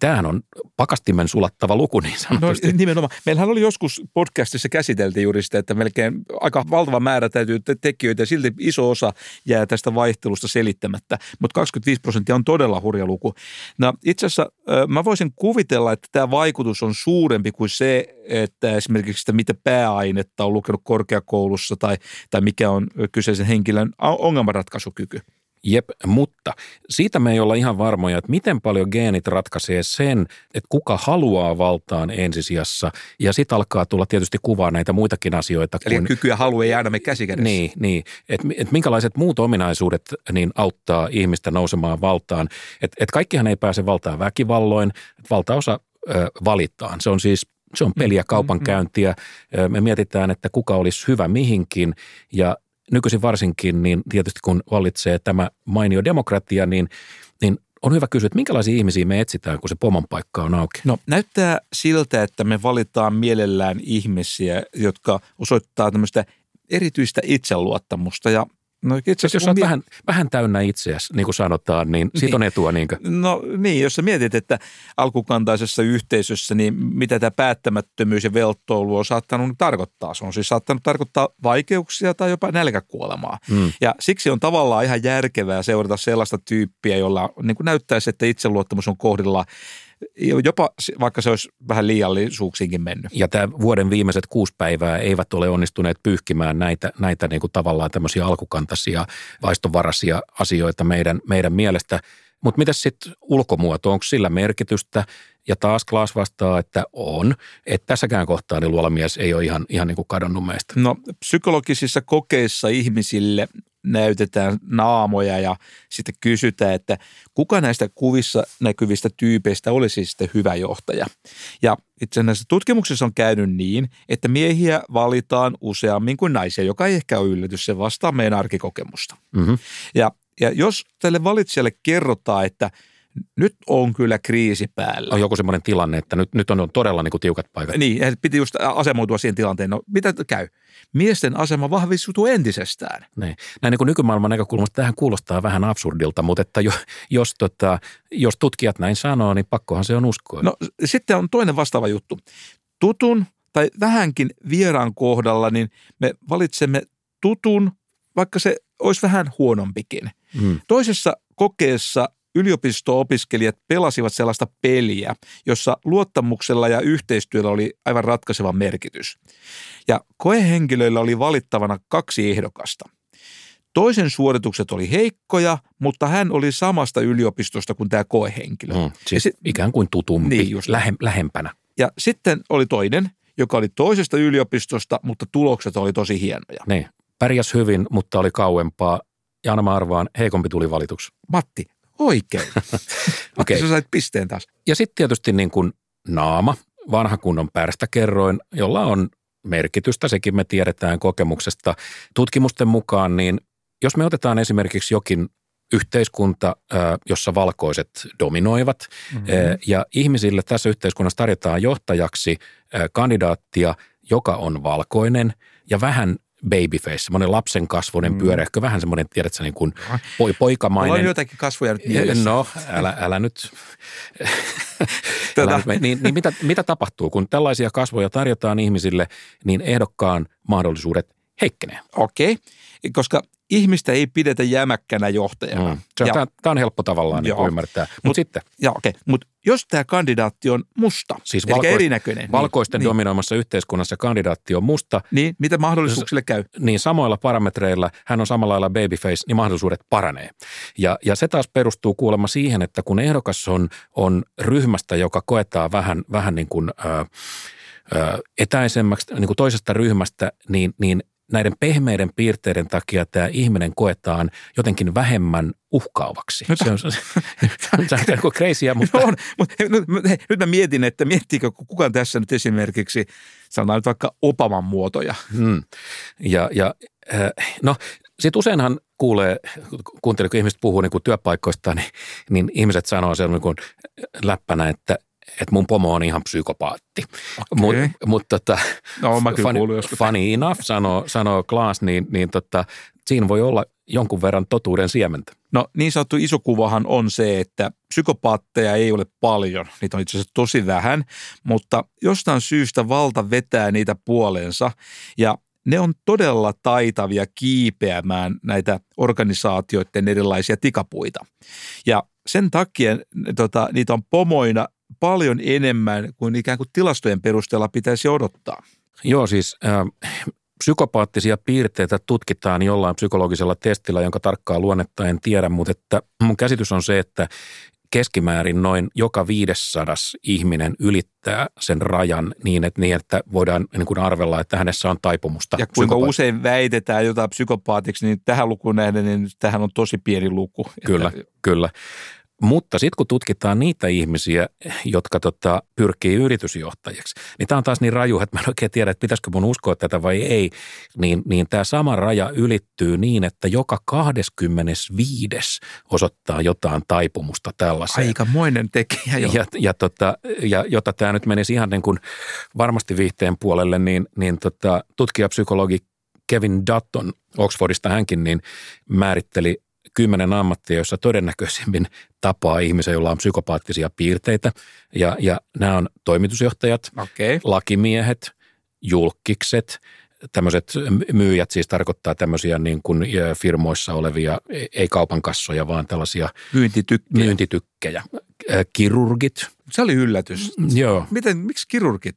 tämähän on pakastimen sulattava luku niin no, sanotusti. No nimenomaan. Meillähän oli joskus podcastissa käsiteltiin juuri sitä, että melkein aika valtava määrä täytyy tekijöitä ja silti iso osa jää tästä vaihtelusta selittämättä, mutta 25 prosenttia on todella hurja luku. No, itse asiassa mä voisin kuvitella, että tämä vaikutus on suurempi kuin se, että esimerkiksi sitä mitä pääainetta on lukenut korkeakoulussa tai, tai mikä on kyseisen henkilön ongelmanratkaisukyky. Jep, mutta siitä me ei olla ihan varmoja, että miten paljon geenit ratkaisee sen, että kuka haluaa valtaan ensisijassa. Ja sitten alkaa tulla tietysti kuvaa näitä muitakin asioita. Eli kuin, kykyä halu ei aina me käsikädessä. Niin, niin että et minkälaiset muut ominaisuudet niin auttaa ihmistä nousemaan valtaan. Että et kaikkihan ei pääse valtaan väkivalloin, että valtaosa ö, valitaan. Se on siis se on peliä, mm, mm, kaupankäyntiä. Me mietitään, että kuka olisi hyvä mihinkin ja nykyisin varsinkin, niin tietysti kun vallitsee tämä mainio demokratia, niin, niin on hyvä kysyä, että minkälaisia ihmisiä me etsitään, kun se pomon paikka on auki? No näyttää siltä, että me valitaan mielellään ihmisiä, jotka osoittaa tämmöistä erityistä itseluottamusta ja No, itse Jos, jos kun olet mie- vähän, vähän täynnä itseäsi, niin kuin sanotaan, niin siitä on etua niinkö? No niin, jos sä mietit, että alkukantaisessa yhteisössä, niin mitä tämä päättämättömyys ja velttoilu on saattanut tarkoittaa? Se on siis saattanut tarkoittaa vaikeuksia tai jopa nälkäkuolemaa. Mm. Ja siksi on tavallaan ihan järkevää seurata sellaista tyyppiä, jolla niin kuin näyttäisi, että itseluottamus on kohdilla jopa vaikka se olisi vähän liiallisuuksiinkin mennyt. Ja tämä vuoden viimeiset kuusi päivää eivät ole onnistuneet pyyhkimään näitä, näitä niin kuin tavallaan tämmöisiä alkukantaisia, vaistovaraisia asioita meidän, meidän mielestä. Mutta mitä sitten ulkomuoto, onko sillä merkitystä? Ja taas Klaas vastaa, että on. Että tässäkään kohtaa niin luolamies ei ole ihan, ihan niin kuin kadonnut meistä. No psykologisissa kokeissa ihmisille näytetään naamoja ja sitten kysytään, että kuka näistä kuvissa näkyvistä tyypeistä olisi sitten hyvä johtaja. Ja itse näissä tutkimuksissa on käynyt niin, että miehiä valitaan useammin kuin naisia, joka ei ehkä ole yllätys, se vastaa meidän arkikokemusta. Mm-hmm. Ja, ja jos tälle valitsijalle kerrotaan, että nyt on kyllä kriisi päällä. On joku semmoinen tilanne, että nyt, nyt on todella niin kuin tiukat paikat. Niin, ja piti just asemoitua siihen tilanteen. No mitä käy? Miesten asema vahvistuu entisestään. Niin. Näin niin kuin nykymaailman näkökulmasta tähän kuulostaa vähän absurdilta, mutta että jo, jos, tota, jos tutkijat näin sanoo, niin pakkohan se on uskoa. No sitten on toinen vastaava juttu. Tutun tai vähänkin vieraan kohdalla, niin me valitsemme tutun, vaikka se olisi vähän huonompikin. Mm. Toisessa kokeessa yliopisto-opiskelijat pelasivat sellaista peliä, jossa luottamuksella ja yhteistyöllä oli aivan ratkaiseva merkitys. Ja koehenkilöillä oli valittavana kaksi ehdokasta. Toisen suoritukset oli heikkoja, mutta hän oli samasta yliopistosta kuin tämä koehenkilö. Mm. Siis sit- ikään kuin tutumpi, Niin, just lähe, lähempänä. Ja sitten oli toinen, joka oli toisesta yliopistosta, mutta tulokset oli tosi hienoja. Niin. Pärjäs hyvin, mutta oli kauempaa. Ja aina mä arvaan, heikompi tuli valituksi. Matti, oikein. Okei. sä sait pisteen taas. Ja sitten tietysti niin kuin naama, vanha kunnon pärstä kerroin, jolla on merkitystä, sekin me tiedetään kokemuksesta. Tutkimusten mukaan, niin jos me otetaan esimerkiksi jokin yhteiskunta, jossa valkoiset dominoivat, Mm-hmm. ja ihmisille tässä yhteiskunnassa tarjotaan johtajaksi kandidaattia, joka on valkoinen ja vähän babyface, semmoinen lapsen kasvoinen Mm. pyöreähkö, vähän semmoinen, tiedätkö, niin kuin poi, Mulla on poikamainen. joitakin kasvoja nyt mielessä. No, älä, älä nyt. Tätä- älä niin, niin mitä, mitä tapahtuu, kun tällaisia kasvoja tarjotaan ihmisille, niin ehdokkaan mahdollisuudet heikkenee. Okei, koska ihmistä ei pidetä jämäkkänä johtajana. Mm. Se on, ja, tämä, on helppo tavallaan niin Joo. ymmärtää. Mutta Mut- sitten ja, okei, mutta jos tämä kandidaatti on musta, Siis eli valkoist- erinäköinen, valkoisten niin, dominoimassa yhteiskunnassa kandidaatti on musta, niin, niin, mitä mahdollisuuksille käy? niin samoilla parametreilla hän on samalla lailla babyface, niin mahdollisuudet paranee. Ja, ja se taas perustuu kuulemma siihen, että kun ehdokas on, on ryhmästä, joka koetaan vähän, vähän niin kuin, ö, etäisemmäksi niin kuin toisesta ryhmästä, niin, niin näiden pehmeiden piirteiden takia tämä ihminen koetaan jotenkin vähemmän uhkaavaksi. No Se on, se on, crazyä, mutta on, mutta nyt, hei, nyt mä mietin, että miettiikö kukaan tässä nyt esimerkiksi, sanotaan nyt vaikka Obaman muotoja. Mm. Ja, ja äh, no sitten useinhan kuulee, kuuntelee, kun ihmiset puhuu niin kuin työpaikoista, niin, niin ihmiset sanoo sen niin kuin läppänä, että, että mun pomo on ihan psykopaatti. Mutta Okei. mut, tota, No, mä funny, funny enough, sanoo, sanoo Klaas, niin, niin tota, siinä voi olla jonkun verran totuuden siementä. No niin sanottu iso kuvahan on se, että psykopaatteja ei ole paljon, niitä on itse asiassa tosi vähän, mutta jostain syystä valta vetää niitä puoleensa ja ne on todella taitavia kiipeämään näitä organisaatioiden erilaisia tikapuita. Ja sen takia tota, niitä on pomoina paljon enemmän kuin ikään kuin tilastojen perusteella pitäisi odottaa. Joo, siis äh, psykopaattisia piirteitä tutkitaan jollain psykologisella testillä, jonka tarkkaa luonnetta en tiedä, mutta että mun käsitys on se, että keskimäärin noin joka viidessadas ihminen ylittää sen rajan niin, että, niin, että voidaan niin kuin arvella, että hänessä on taipumusta. Ja kuinka psykopaat- usein väitetään jotain psykopaatiksi, niin tähän lukuun nähden, niin tähän on tosi pieni luku. Kyllä, Että, kyllä. Mutta sitten kun tutkitaan niitä ihmisiä, jotka tota, pyrkii yritysjohtajiksi, niin tämä on taas niin raju, että mä en oikein tiedä, että pitäisikö mun uskoa tätä vai ei. Niin, niin tämä sama raja ylittyy niin, että joka 25. osoittaa jotain taipumusta tällaiseen. Aikamoinen tekijä jo. Ja, ja, tota, ja jota tämä nyt menisi ihan niin kuin varmasti viihteen puolelle, niin, niin tota, tutkijapsykologi Kevin Dutton Oxfordista hänkin, niin määritteli kymmenen ammattia, joissa todennäköisimmin tapaa ihmisiä, joilla on psykopaattisia piirteitä. Ja, ja nämä on toimitusjohtajat, okay. lakimiehet, julkikset, tämmöiset myyjät siis tarkoittaa tämmöisiä niin kuin firmoissa olevia, ei kaupan kassoja, vaan tällaisia myyntitykkejä. myyntitykkejä. Kirurgit. Se oli yllätys. Joo. Miten, miksi kirurgit?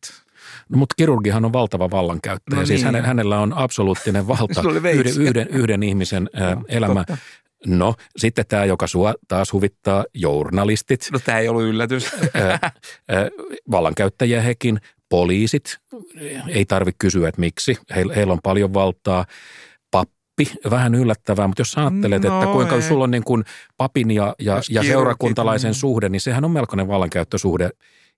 No, mutta kirurgihan on valtava vallankäyttäjä. No siis niin. Siis hänellä on absoluuttinen valta yhden, yhden, yhden ihmisen no, elämä. Totta. No, sitten tämä, joka sua taas huvittaa, journalistit. No tämä ei ollut yllätys. vallankäyttäjiä hekin, poliisit, ei tarvitse kysyä, että miksi. Heillä, heillä on paljon valtaa. Pappi, vähän yllättävää, mutta jos ajattelet, no, että kuinka ei. sulla on niin kuin papin ja, ja, ja seurakuntalaisen suhde, niin sehän on melkoinen vallankäyttösuhde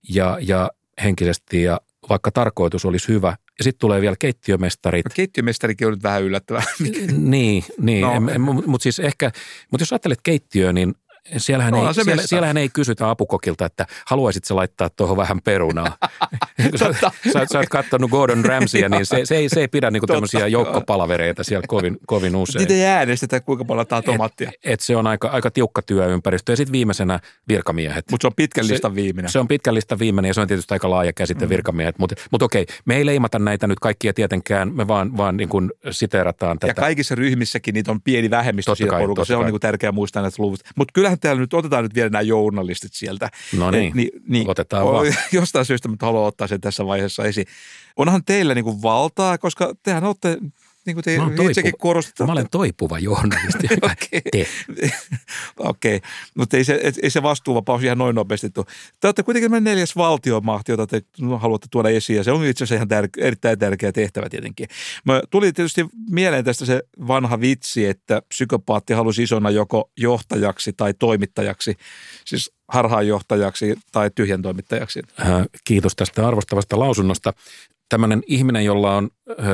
ja, ja henkisesti ja vaikka tarkoitus olisi hyvä. Ja sitten tulee vielä keittiömestarit. No, keittiömestarikin on nyt vähän yllättävää. niin, niin. No. mutta siis ehkä, mutta jos ajattelet keittiöä, niin Siellähän, no, ei, se siellä, siellähän ei kysytä apukokilta, että haluaisitko laittaa tuohon vähän perunaa. sä, sä, sä oot katsonut Gordon Ramsaya, niin se, se, ei, se ei pidä niinku tämmöisiä joukkopalavereita siellä kovin, kovin usein. Niitä ei äänestetä, kuinka paljon laittaa tomaattia. Et, et se on aika, aika tiukka työympäristö. Ja sitten viimeisenä virkamiehet. Mutta se on pitkän listan viimeinen. Se, se on pitkän listan viimeinen ja se on tietysti aika laaja käsite mm. virkamiehet. Mutta mut okei, me ei leimata näitä nyt kaikkia tietenkään, me vaan, vaan niin kuin siterataan tätä. Ja kaikissa ryhmissäkin niitä on pieni vähemmistö totta siinä porukassa. Se on niin kuin tärkeää muistaa näitä luvut. Mutta kyllähän täällä nyt otetaan nyt vielä nämä journalistit sieltä. No niin, niin, niin otetaan vaan. Jostain syystä, mutta haluan ottaa sen tässä vaiheessa esiin. Onhan teillä niin kuin valtaa, koska tehän olette niin kuin te itsekin korostatte. Mä olen toipuva journalisti. Okei, okay. mutta ei se, ei se vastuuvapaus ihan noin nopeasti tule. Te olette kuitenkin neljäs valtiomahti, jota te haluatte tuoda esiin, ja se on itse asiassa ihan tär- erittäin tärkeä tehtävä tietenkin. Mä tuli tietysti mieleen tästä se vanha vitsi, että psykopaatti halusi isona joko johtajaksi tai toimittajaksi, siis harhaanjohtajaksi tai tyhjän toimittajaksi. Äh, kiitos tästä arvostavasta lausunnosta tämmöinen ihminen, jolla on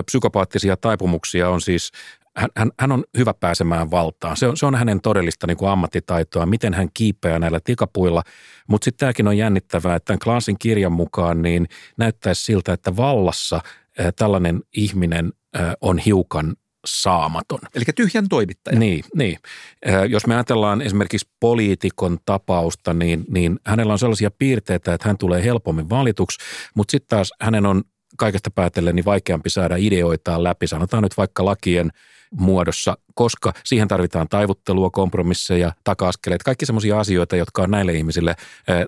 psykopaattisia taipumuksia, on siis hän, hän on hyvä pääsemään valtaan. Se on, se on hänen todellista niin kuin ammattitaitoa, miten hän kiipeää näillä tikapuilla. Mutta sitten tämäkin on jännittävää, että tämän Klaasin kirjan mukaan niin näyttäisi siltä, että vallassa äh, tällainen ihminen äh, on hiukan saamaton. Eli tyhjän toimittaja. Niin, niin. Jos me ajatellaan esimerkiksi poliitikon tapausta, niin, niin hänellä on sellaisia piirteitä, että hän tulee helpommin valituksi, mutta sitten taas hänen on kaikesta päätellen niin vaikeampi saada ideoitaan läpi, sanotaan nyt vaikka lakien muodossa, koska siihen tarvitaan taivuttelua, kompromisseja, taka-askeleita, kaikki sellaisia asioita, jotka on näille ihmisille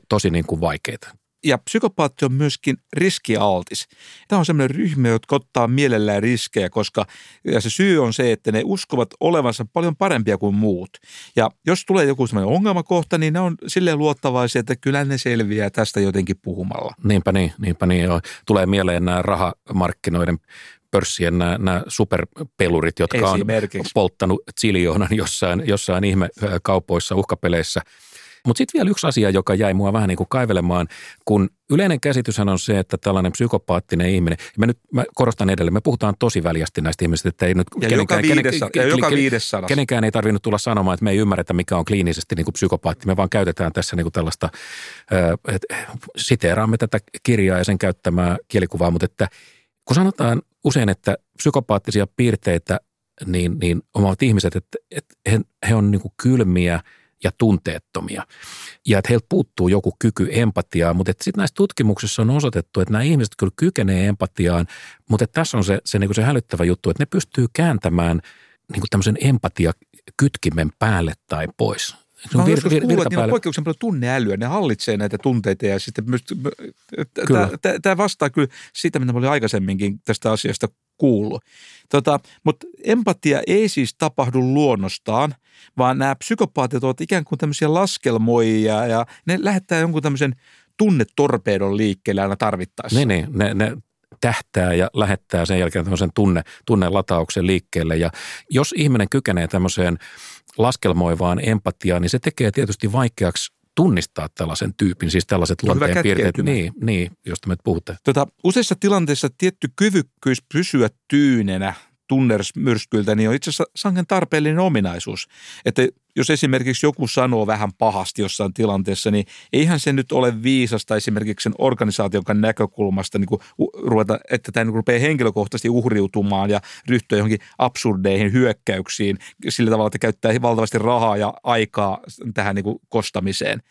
tosi niin kuin vaikeita ja psykopaatti on myöskin riskialtis. Tämä on sellainen ryhmä, jotka ottaa mielellään riskejä, koska ja se syy on se, että ne uskovat olevansa paljon parempia kuin muut. Ja jos tulee joku sellainen ongelmakohta, niin ne on silleen luottavaisia, että kyllä ne selviää tästä jotenkin puhumalla. Niinpä niin, niinpä niin. Joo. Tulee mieleen nämä rahamarkkinoiden pörssien nämä, nämä superpelurit, jotka on polttanut ziljoonan jossain, jossain ihme kaupoissa, uhkapeleissä – mutta sitten vielä yksi asia, joka jäi mua vähän niin kuin kaivelemaan, kun yleinen käsityshän on se, että tällainen psykopaattinen ihminen, mä nyt mä korostan edelleen, me puhutaan tosi väljästi näistä ihmisistä, että ei nyt ja kenenkään, joka viides, kenen, ja joka viides kenenkään ei tarvinnut tulla sanomaan, että me ei ymmärretä, mikä on kliinisesti niin kuin psykopaatti. Me vaan käytetään tässä niin kuin tällaista, että siteeraamme tätä kirjaa ja sen käyttämää kielikuvaa, mutta että kun sanotaan usein, että psykopaattisia piirteitä niin, niin omavat ihmiset, että, että he, he on niin kuin kylmiä – ja tunteettomia. Ja että heiltä puuttuu joku kyky empatiaa, mutta sitten näissä tutkimuksissa on osoitettu, että nämä ihmiset kyllä kykenee empatiaan, mutta tässä on se, se, niin kuin se hälyttävä juttu, että ne pystyy kääntämään niin kuin tämmöisen empatiakytkimen päälle tai pois. Se on vir, vir, kuullut, että niillä on poikkeuksellisen paljon tunneälyä, ne hallitsee näitä tunteita ja sitten myös, tämä vastaa kyllä siitä, mitä mä olin aikaisemminkin tästä asiasta kuullut. Tota, mutta empatia ei siis tapahdu luonnostaan, vaan nämä psykopaatit ovat ikään kuin tämmöisiä laskelmoijia ja ne lähettää jonkun tämmöisen tunnetorpeedon liikkeelle aina tarvittaessa. Niin, niin ne, ne tähtää ja lähettää sen jälkeen tämmöisen tunne, tunnelatauksen liikkeelle. Ja jos ihminen kykenee tämmöiseen laskelmoivaan empatiaan, niin se tekee tietysti vaikeaksi tunnistaa tällaisen tyypin, siis tällaiset luonteen piirteet. Niin, niin, josta me puhutte. Tota, useissa tilanteissa tietty kyvykkyys pysyä tyynenä tunnersmyrskyiltä, niin on itse asiassa sangen tarpeellinen ominaisuus. Että jos esimerkiksi joku sanoo vähän pahasti jossain tilanteessa, niin eihän se nyt ole viisasta esimerkiksi sen organisaation näkökulmasta niin kuin, ruveta, että tämä niin rupeaa henkilökohtaisesti uhriutumaan ja ryhtyä johonkin absurdeihin hyökkäyksiin sillä tavalla, että käyttää valtavasti rahaa ja aikaa tähän niin kuin kostamiseen.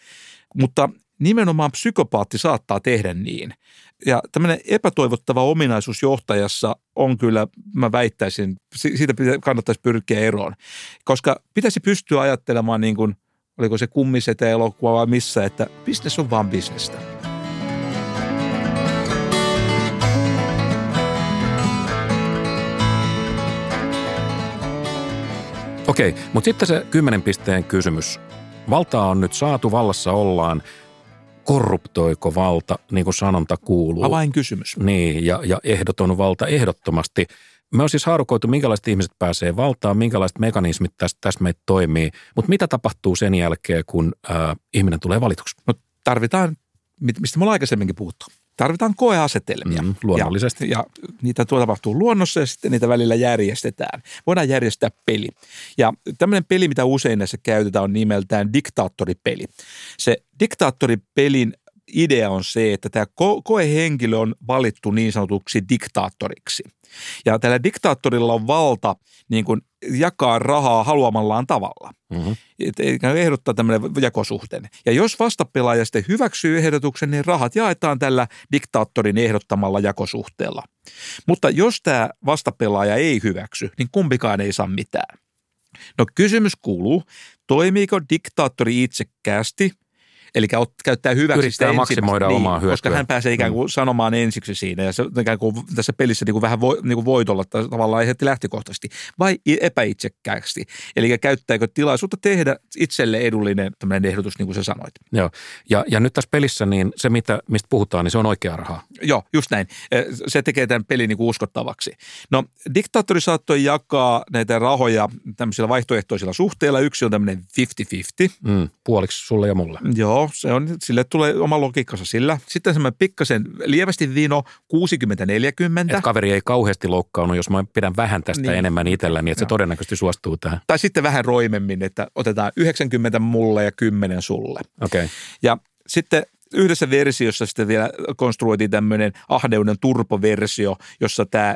Mutta nimenomaan psykopaatti saattaa tehdä niin. Ja tämmöinen epätoivottava ominaisuus johtajassa on kyllä, mä väittäisin, siitä kannattaisi pyrkiä eroon. Koska pitäisi pystyä ajattelemaan niin kuin, oliko se kummisetä elokuva vai missä, että bisnes on vaan bisnestä. Okei, mutta sitten se kymmenen pisteen kysymys. Valtaa on nyt saatu, vallassa ollaan – korruptoiko valta, niin kuin sanonta kuuluu. Avainkysymys. Niin, ja, ja ehdoton valta ehdottomasti. Me on siis haarukoitu, minkälaiset ihmiset pääsee valtaan, minkälaiset mekanismit tässä, tässä meitä toimii, mutta mitä tapahtuu sen jälkeen, kun äh, ihminen tulee valituksi? No, tarvitaan, mistä me ollaan aikaisemminkin puhuttu, tarvitaan koeasetelmia. Mm, luonnollisesti. Ja, ja niitä tuo tapahtuu luonnossa ja sitten niitä välillä järjestetään. Voidaan järjestää peli. Ja tämmöinen peli, mitä usein näissä käytetään, on nimeltään diktaattoripeli. Se diktaattoripelin idea on se, että tämä koehenkilö on valittu niin sanotuksi diktaattoriksi. Ja tällä diktaattorilla on valta niin kuin jakaa rahaa haluamallaan tavalla. Mm-hmm. Ehdottaa tämmöinen jakosuhteen. Ja jos vastapelaaja sitten hyväksyy ehdotuksen, niin rahat jaetaan tällä diktaattorin ehdottamalla jakosuhteella. Mutta jos tämä vastapelaaja ei hyväksy, niin kumpikaan ei saa mitään. No kysymys kuuluu, toimiiko diktaattori itsekkäästi Eli käyttää hyväksi Yrittää maksimoida niin, omaa hyötyä. Koska hän pääsee ikään kuin mm. sanomaan ensiksi siinä ja se ikään kuin tässä pelissä niin kuin vähän vo, niin kuin voitolla tavallaan heti lähtökohtaisesti. Vai epäitsekkäästi. Eli käyttääkö tilaisuutta tehdä itselle edullinen tämmöinen ehdotus, niin kuin sä sanoit. Joo, ja, ja nyt tässä pelissä niin se, mitä, mistä puhutaan, niin se on oikea rahaa. Joo, just näin. Se tekee tämän pelin niin kuin uskottavaksi. No, diktaattori saattoi jakaa näitä rahoja tämmöisillä vaihtoehtoisilla suhteilla. Yksi on tämmöinen 50-50. Mm, puoliksi sulle ja mulle. Joo, se on, sille tulee oma logiikkansa sillä. Sitten semmoinen pikkasen lievästi vino 60-40. Et kaveri ei kauheasti loukkaanut, jos mä pidän vähän tästä niin. enemmän itselläni, että se todennäköisesti suostuu tähän. Tai sitten vähän roimemmin, että otetaan 90 mulle ja 10 sulle. Okei. Okay. Ja sitten yhdessä versiossa sitten vielä konstruoitiin tämmöinen ahdeuden turpoversio, jossa tämä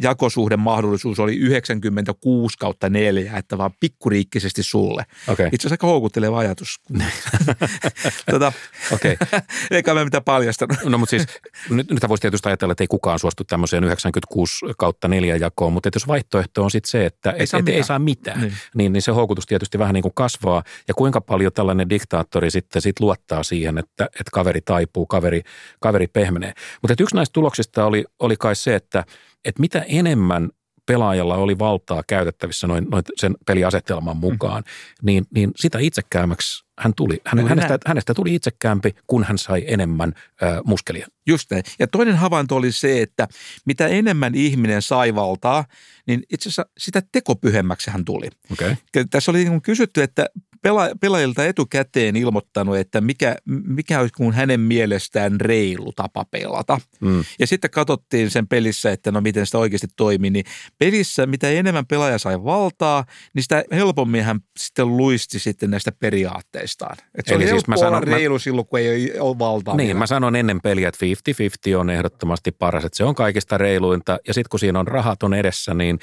jakosuhden mahdollisuus oli 96 kautta 4, että vaan pikkuriikkisesti sulle. Okay. Itse asiassa aika houkutteleva ajatus. tota, okay. Eikä me mitään paljastanut. No mutta siis nyt, nyt voisi tietysti ajatella, että ei kukaan suostu tämmöiseen 96 kautta 4 jakoon, mutta jos vaihtoehto on sitten se, että ei, et, saa, et, mitään. ei saa mitään, niin. Niin, niin se houkutus tietysti vähän niin kuin kasvaa. Ja kuinka paljon tällainen diktaattori sitten sit luottaa siihen, että että kaveri taipuu, kaveri, kaveri pehmenee. Mutta yksi näistä tuloksista oli, oli kai se, että, että mitä enemmän pelaajalla oli valtaa käytettävissä noin, noin sen peliasetelman mukaan, mm. niin, niin sitä itsekäämäksi hän tuli. Hän, hänestä, hänestä tuli itsekäämpi, kun hän sai enemmän ö, muskelia. Just näin. Ja toinen havainto oli se, että mitä enemmän ihminen sai valtaa, niin itse asiassa sitä tekopyhemmäksi hän tuli. Okay. Tässä oli niin kysytty, että pela, pelaajilta etukäteen ilmoittanut, että mikä, mikä olisi kuin hänen mielestään reilu tapa pelata. Mm. Ja sitten katsottiin sen pelissä, että no miten sitä oikeasti toimii. Niin pelissä, mitä enemmän pelaaja sai valtaa, niin sitä helpommin hän sitten luisti sitten näistä periaatteistaan. Että se Eli siis mä sanon, reilu mä, silloin, kun ei ole valtaa. Niin, vielä. mä sanon ennen peliä, että 50-50 on ehdottomasti paras, että se on kaikista reiluinta. Ja sitten kun siinä on rahat on edessä, niin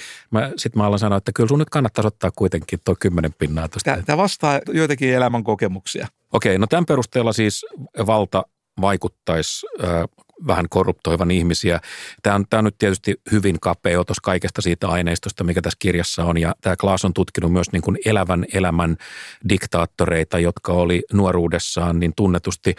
sitten mä alan sanoa, että kyllä sun nyt kannattaisi ottaa kuitenkin tuo kymmenen pinnaa tuosta. Tämä vastaa joitakin elämän kokemuksia. Okei, no tämän perusteella siis valta vaikuttaisi vähän korruptoivan ihmisiä. Tämä on, tämä on nyt tietysti hyvin kapea otos kaikesta siitä aineistosta, mikä tässä kirjassa on. Ja tämä Klaas on tutkinut myös niin kuin elävän elämän diktaattoreita, jotka oli nuoruudessaan niin tunnetusti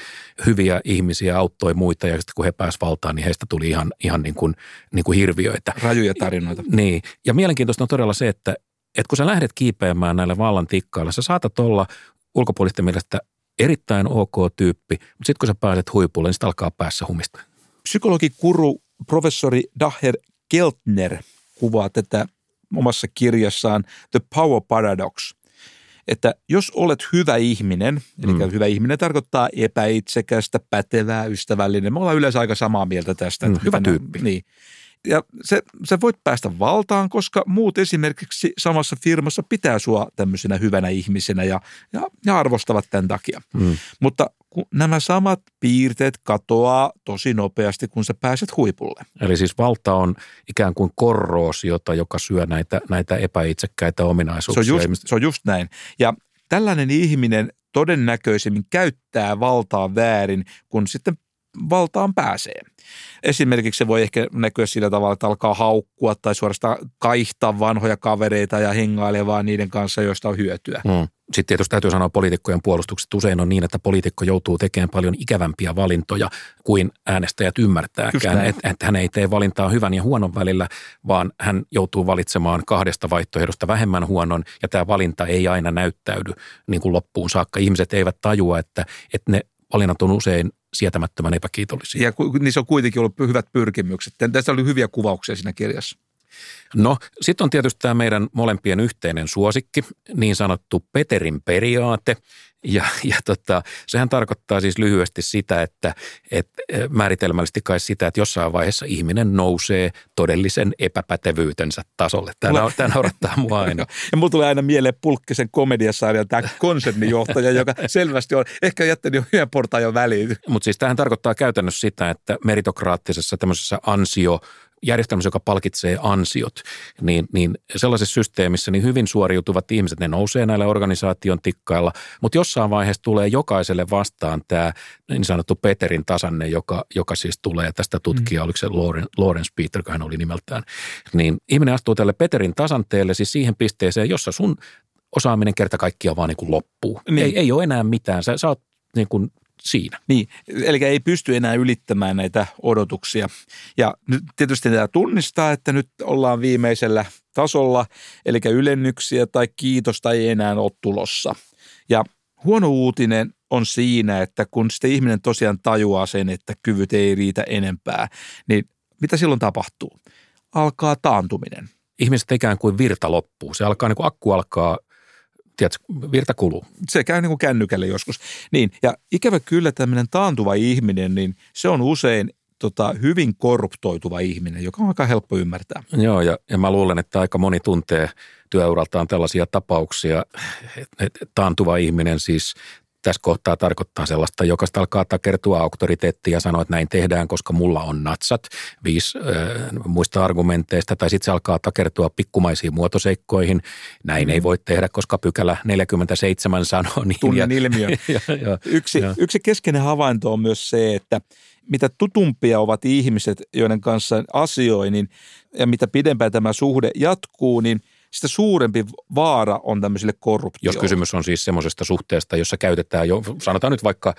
hyviä ihmisiä, auttoi muita. Ja sitten kun he pääsivät valtaan, niin heistä tuli ihan, ihan niin kuin, niin kuin hirviöitä. Rajuja tarinoita. Niin. Ja mielenkiintoista on todella se, että, että kun sä lähdet kiipeämään näille vallan tikkailla, sä saatat olla ulkopuolisten mielestä erittäin ok tyyppi, mutta sitten kun sä pääset huipulle, niin sitten alkaa päässä humista. Psykologi Kuru, professori Daher Keltner kuvaa tätä omassa kirjassaan The Power Paradox. Että jos olet hyvä ihminen, eli mm. hyvä ihminen tarkoittaa epäitsekästä, pätevää, ystävällinen. Me ollaan yleensä aika samaa mieltä tästä. Mm, hyvä tyyppi. Niin. ja se, se voit päästä valtaan, koska muut esimerkiksi samassa firmassa pitää sua tämmöisenä hyvänä ihmisenä ja, ja, ja arvostavat tämän takia. Mm. Mutta kun nämä samat piirteet katoaa tosi nopeasti, kun sä pääset huipulle. Eli siis valta on ikään kuin korroosiota, joka syö näitä, näitä epäitsekkäitä ominaisuuksia. Se on, just, se on just näin. Ja tällainen ihminen todennäköisemmin käyttää valtaa väärin, kun sitten valtaan pääsee. Esimerkiksi se voi ehkä näkyä sillä tavalla, että alkaa haukkua tai suorastaan kaihtaa vanhoja kavereita ja hengailee vaan niiden kanssa, joista on hyötyä. Mm. Sitten tietysti täytyy sanoa poliitikkojen puolustukset. Usein on niin, että poliitikko joutuu tekemään paljon ikävämpiä valintoja kuin äänestäjät ymmärtääkään. Että et hän ei tee valintaa hyvän ja huonon välillä, vaan hän joutuu valitsemaan kahdesta vaihtoehdosta vähemmän huonon ja tämä valinta ei aina näyttäydy niin kuin loppuun saakka. Ihmiset eivät tajua, että, että ne valinnat on usein sietämättömän epäkiitollisia. Ja niissä on kuitenkin ollut hyvät pyrkimykset. Tässä oli hyviä kuvauksia siinä kirjassa. No, sitten on tietysti tämä meidän molempien yhteinen suosikki, niin sanottu Peterin periaate. Ja, ja tota, sehän tarkoittaa siis lyhyesti sitä, että, että e, määritelmällisesti kai sitä, että jossain vaiheessa ihminen nousee todellisen epäpätevyytensä tasolle. Tämä, tämä naurattaa mua aina. ja mulla tulee aina mieleen Pulkkisen komediasarja tämä konsernijohtaja, joka selvästi on ehkä jättänyt jo yhden portaan jo väliin. Mutta siis tähän tarkoittaa käytännössä sitä, että meritokraattisessa tämmöisessä ansio järjestelmässä, joka palkitsee ansiot, niin, niin sellaisessa systeemissä niin hyvin suoriutuvat ihmiset, ne nousee näillä organisaation tikkailla, mutta jossain vaiheessa tulee jokaiselle vastaan tämä niin sanottu Peterin tasanne, joka, joka siis tulee tästä tutkija, mm. oliko se Lawrence Peter, hän oli nimeltään, niin ihminen astuu tälle Peterin tasanteelle, siis siihen pisteeseen, jossa sun osaaminen kerta kaikkiaan vaan niin kuin loppuu. Niin. Ei, ei ole enää mitään. Sä, sä oot niin kuin siinä. Niin, eli ei pysty enää ylittämään näitä odotuksia. Ja nyt tietysti tämä tunnistaa, että nyt ollaan viimeisellä tasolla, eli ylennyksiä tai kiitosta ei enää ole tulossa. Ja huono uutinen on siinä, että kun sitten ihminen tosiaan tajuaa sen, että kyvyt ei riitä enempää, niin mitä silloin tapahtuu? Alkaa taantuminen. Ihmiset ikään kuin virta loppuu. Se alkaa niin kuin akku alkaa tiedätkö, virta kuluu. Se käy niin kuin kännykälle joskus. Niin, ja ikävä kyllä tämmöinen taantuva ihminen, niin se on usein tota, hyvin korruptoituva ihminen, joka on aika helppo ymmärtää. Joo, ja, ja mä luulen, että aika moni tuntee työuraltaan tällaisia tapauksia, että taantuva ihminen siis tässä kohtaa tarkoittaa sellaista, joka alkaa takertua auktoriteettia ja sanoa, että näin tehdään, koska mulla on natsat viisi äh, muista argumenteista, tai sitten se alkaa takertua pikkumaisiin muotoseikkoihin. Näin mm. ei voi tehdä, koska pykälä 47 sanoo niin. Tunnen ilmiö. ja, ja, yksi, ja. yksi keskeinen havainto on myös se, että mitä tutumpia ovat ihmiset, joiden kanssa asioi, niin, ja mitä pidempään tämä suhde jatkuu, niin – sitä suurempi vaara on tämmöisille korruptioille. Jos kysymys on siis semmoisesta suhteesta, jossa käytetään jo, sanotaan nyt vaikka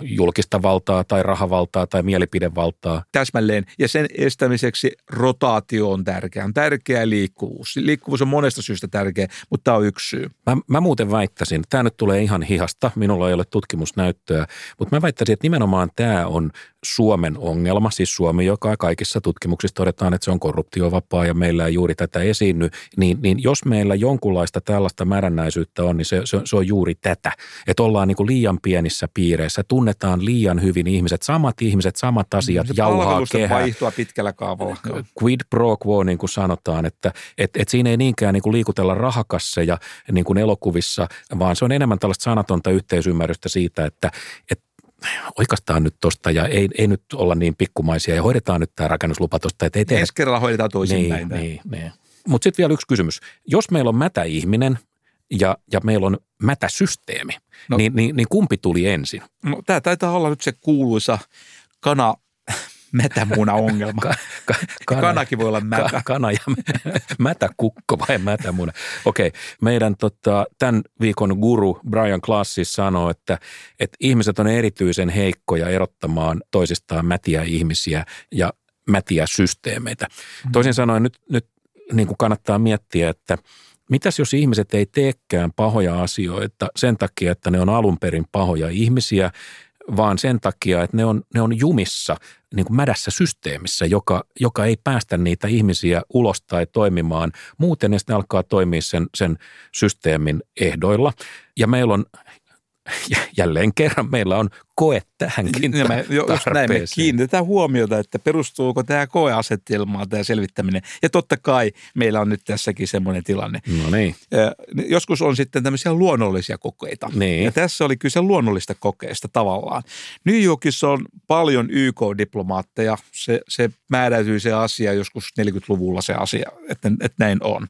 julkista valtaa tai rahavaltaa tai mielipidevaltaa. Täsmälleen. Ja sen estämiseksi rotaatio on tärkeä. On tärkeä liikkuvuus. Liikkuvuus on monesta syystä tärkeä, mutta tämä on yksi syy. Mä, mä muuten väittäisin, tämä nyt tulee ihan hihasta, minulla ei ole tutkimusnäyttöä, mutta mä väittäisin, että nimenomaan tämä on Suomen ongelma, siis Suomi, joka kaikissa tutkimuksissa todetaan, että se on korruptiovapaa ja meillä ei juuri tätä esiinny, niin, niin jos meillä jonkunlaista tällaista märännäisyyttä on, niin se, se, se on juuri tätä, että ollaan niin kuin liian pienissä piireissä, tunnetaan liian hyvin ihmiset, samat ihmiset, samat asiat, se jauhaa kehää. vaihtua pitkällä kaavalla. Quid pro quo, niin kuin sanotaan, että et, et siinä ei niinkään niin kuin liikutella rahakasseja niin kuin elokuvissa, vaan se on enemmän tällaista sanatonta yhteisymmärrystä siitä, että, että oikastaan nyt tosta ja ei, ei nyt olla niin pikkumaisia ja hoidetaan nyt tämä rakennuslupa tosta. Että ei tehdä... Ensi kerralla hoidetaan toisinpäin. Niin, niin, niin. Mutta sitten vielä yksi kysymys. Jos meillä on mätä ihminen ja, ja meillä on mätä systeemi, no, niin, niin, niin kumpi tuli ensin? No, tämä taitaa olla nyt se kuuluisa kana mätämuna-ongelma. Ka, ka, kana, Kanakin voi olla mätä. Ka, kana ja mätäkukko vai mätämuna. Okei, okay. meidän tota, tämän viikon guru Brian Classis sanoo, että, että ihmiset on erityisen heikkoja erottamaan toisistaan mätiä ihmisiä ja mätiä systeemeitä. Mm. Toisin sanoen nyt, nyt niin kuin kannattaa miettiä, että Mitäs jos ihmiset ei teekään pahoja asioita sen takia, että ne on alun perin pahoja ihmisiä vaan sen takia, että ne on, ne on jumissa niin kuin mädässä systeemissä, joka, joka ei päästä niitä ihmisiä ulos tai toimimaan. Muuten ne alkaa toimia sen, sen systeemin ehdoilla. Ja meillä on jälleen kerran meillä on koe tähänkin ja me, jos näin me kiinnitetään huomiota, että perustuuko tämä koeasetelmaan tämä selvittäminen. Ja totta kai meillä on nyt tässäkin semmoinen tilanne. No niin. Joskus on sitten tämmöisiä luonnollisia kokeita. Niin. Ja tässä oli kyse luonnollista kokeesta tavallaan. New Yorkissa on paljon YK-diplomaatteja. Se, se määräytyi se asia joskus 40-luvulla se asia, että, että näin on.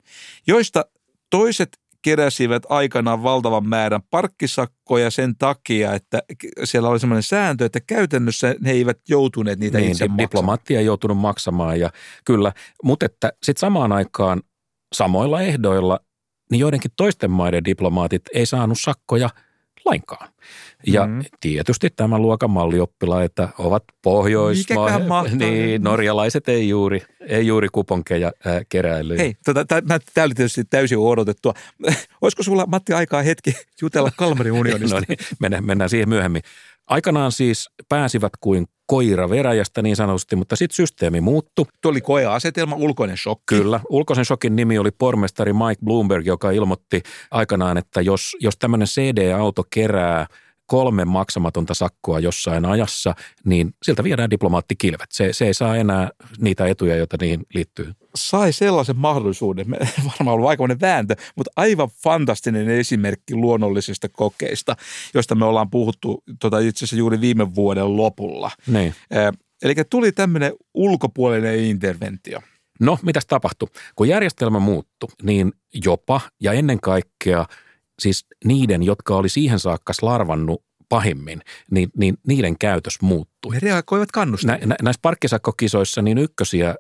Joista toiset keräsivät aikanaan valtavan määrän parkkisakkoja sen takia, että siellä oli sellainen sääntö, että käytännössä he eivät joutuneet niitä niin, itse maksamaan. Diplomaattia ei joutunut maksamaan ja kyllä, mutta että sitten samaan aikaan samoilla ehdoilla niin joidenkin toisten maiden diplomaatit ei saanut sakkoja lainkaan. Ja mm. tietysti tämän luokan mallioppilaita ovat pohjoismaa. Niin, norjalaiset ei juuri, ei juuri kuponkeja äh, keräily. Hei, tota, tämä oli tietysti täysin odotettua. Olisiko sulla Matti aikaa hetki jutella Kalmarin unionista? no niin, mennään, mennään siihen myöhemmin. Aikanaan siis pääsivät kuin koira veräjästä niin sanotusti, mutta sitten systeemi muuttui. Tuo oli koeasetelma, ulkoinen shokki. Kyllä. Ulkoisen shokin nimi oli pormestari Mike Bloomberg, joka ilmoitti aikanaan, että jos, jos tämmöinen CD-auto kerää – kolme maksamatonta sakkoa jossain ajassa, niin siltä viedään diplomaattikilvet. Se, se ei saa enää niitä etuja, joita niihin liittyy. Sai sellaisen mahdollisuuden, varmaan ollut aikamoinen vääntö, mutta aivan fantastinen esimerkki luonnollisista kokeista, josta me ollaan puhuttu tota, itse asiassa juuri viime vuoden lopulla. Niin. Eli tuli tämmöinen ulkopuolinen interventio. No, mitäs tapahtui? Kun järjestelmä muuttui, niin jopa ja ennen kaikkea – siis niiden, jotka oli siihen saakka larvannut pahimmin, niin, niin niiden käytös muuttui. Ne reagoivat kannustaa. Nä, nä, näissä parkkisakkokisoissa niin ykkösiä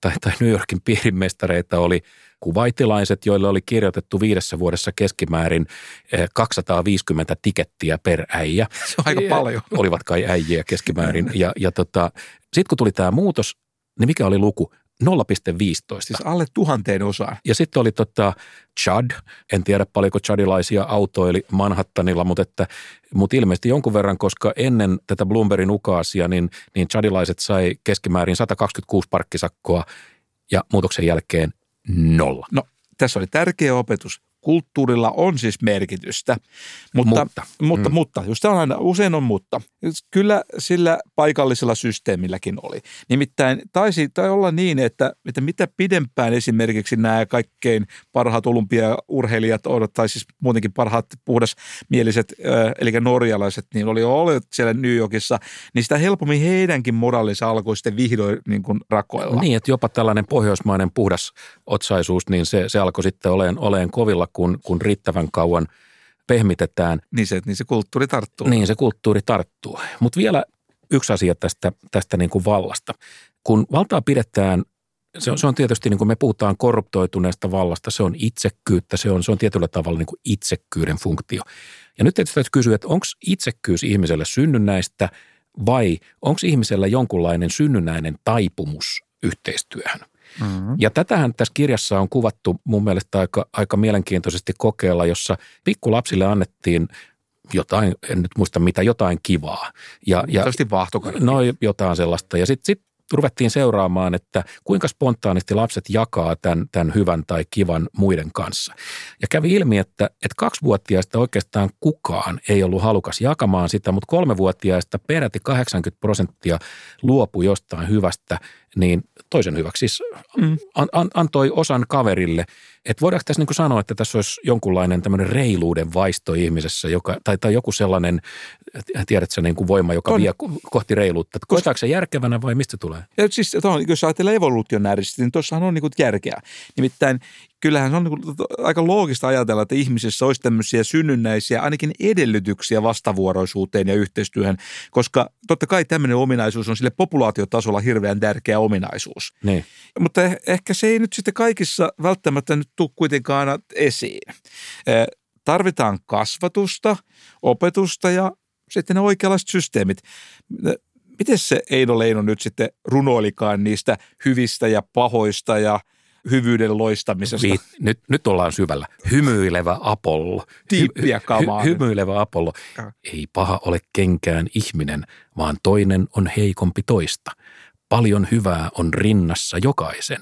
tai, tai New Yorkin piirimestareita oli kuvaitilaiset, joille oli kirjoitettu viidessä vuodessa keskimäärin 250 eh, tikettiä per äijä. Se on aika paljon. Olivat kai äijiä keskimäärin. Ja, ja tota, sitten kun tuli tämä muutos, niin mikä oli luku? 0,15. Siis alle tuhanteen osaan. Ja sitten oli tota Chad, en tiedä paljonko chadilaisia autoili Manhattanilla, mutta, että, mutta ilmeisesti jonkun verran, koska ennen tätä Bloombergin ukaasia, niin, niin chadilaiset sai keskimäärin 126 parkkisakkoa ja muutoksen jälkeen nolla. No tässä oli tärkeä opetus kulttuurilla on siis merkitystä. Mutta, mutta, mutta, mm. mutta just on aina, usein on mutta. Kyllä sillä paikallisella systeemilläkin oli. Nimittäin taisi tai olla niin, että, että mitä pidempään esimerkiksi nämä kaikkein parhaat olympiaurheilijat, tai siis muutenkin parhaat puhdasmieliset, eli norjalaiset, niin oli olleet siellä New Yorkissa, niin sitä helpommin heidänkin moraalinsa alkoi sitten vihdoin niin kuin rakoilla. Niin, että jopa tällainen pohjoismainen puhdas otsaisuus, niin se, se alkoi sitten oleen, oleen kovilla kun, kun riittävän kauan pehmitetään. Niin se, niin se kulttuuri tarttuu. Niin se kulttuuri tarttuu. Mutta vielä yksi asia tästä, tästä niin kuin vallasta. Kun valtaa pidetään se on, se on tietysti, niin kuin me puhutaan korruptoituneesta vallasta, se on itsekkyyttä, se on, se on tietyllä tavalla niin kuin itsekkyyden funktio. Ja nyt tietysti täytyy kysyä, että onko itsekkyys ihmiselle synnynnäistä vai onko ihmisellä jonkunlainen synnynnäinen taipumus yhteistyöhön? Mm-hmm. Ja tätähän tässä kirjassa on kuvattu mun mielestä aika, aika mielenkiintoisesti kokeilla, jossa pikkulapsille annettiin jotain, en nyt muista mitä, jotain kivaa. Ja, ja, No jotain sellaista. Ja sitten sit ruvettiin seuraamaan, että kuinka spontaanisti lapset jakaa tämän, tämän hyvän tai kivan muiden kanssa. Ja kävi ilmi, että, että kaksivuotiaista oikeastaan kukaan ei ollut halukas jakamaan sitä, mutta kolmevuotiaista peräti 80 prosenttia luopui jostain hyvästä niin toisen hyväksi. Siis mm. an, an, antoi osan kaverille. Että voidaanko tässä niin sanoa, että tässä olisi jonkunlainen tämmöinen reiluuden vaisto ihmisessä, joka, tai, tai joku sellainen, tiedätkö, niin kuin voima, joka Ton. vie kohti reiluutta. Koetaanko se järkevänä vai mistä tulee? Ja siis, jos ajatellaan evoluutionäärisesti, niin tuossahan on niin kuin järkeä. Nimittäin kyllähän se on niin aika loogista ajatella, että ihmisessä olisi tämmöisiä synnynnäisiä ainakin edellytyksiä vastavuoroisuuteen ja yhteistyöhön, koska totta kai tämmöinen ominaisuus on sille populaatiotasolla hirveän tärkeä ominaisuus. Niin. Mutta eh, ehkä se ei nyt sitten kaikissa välttämättä nyt tule kuitenkaan esiin. Tarvitaan kasvatusta, opetusta ja sitten ne oikeanlaiset systeemit. Miten se Eino Leino nyt sitten runoilikaan niistä hyvistä ja pahoista ja – hyvyyden loistamisesta. Viit, nyt, nyt ollaan syvällä. Hymyilevä Apollo. Tiippiä kamaa. Hy, hymyilevä Apollo. Ei paha ole kenkään ihminen, vaan toinen on heikompi toista. Paljon hyvää on rinnassa jokaisen,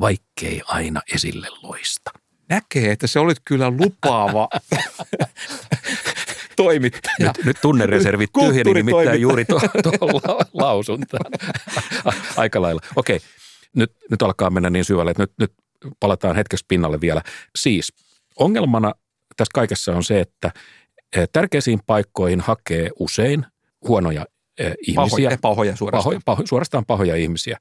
vaikkei aina esille loista. Näkee, että se olit kyllä lupaava. toimittaja. Nyt, nyt tunnereservit tyhjeni nimittäin juuri tuohon tuo lausuntaan. Aika lailla. Okei, nyt, nyt alkaa mennä niin syvälle, että nyt, nyt palataan hetkeksi pinnalle vielä. Siis ongelmana tässä kaikessa on se, että eh, tärkeisiin paikkoihin hakee usein huonoja eh, ihmisiä. Pahoja, pahoja suorastaan. Pahoja, pahoja, suorastaan pahoja ihmisiä.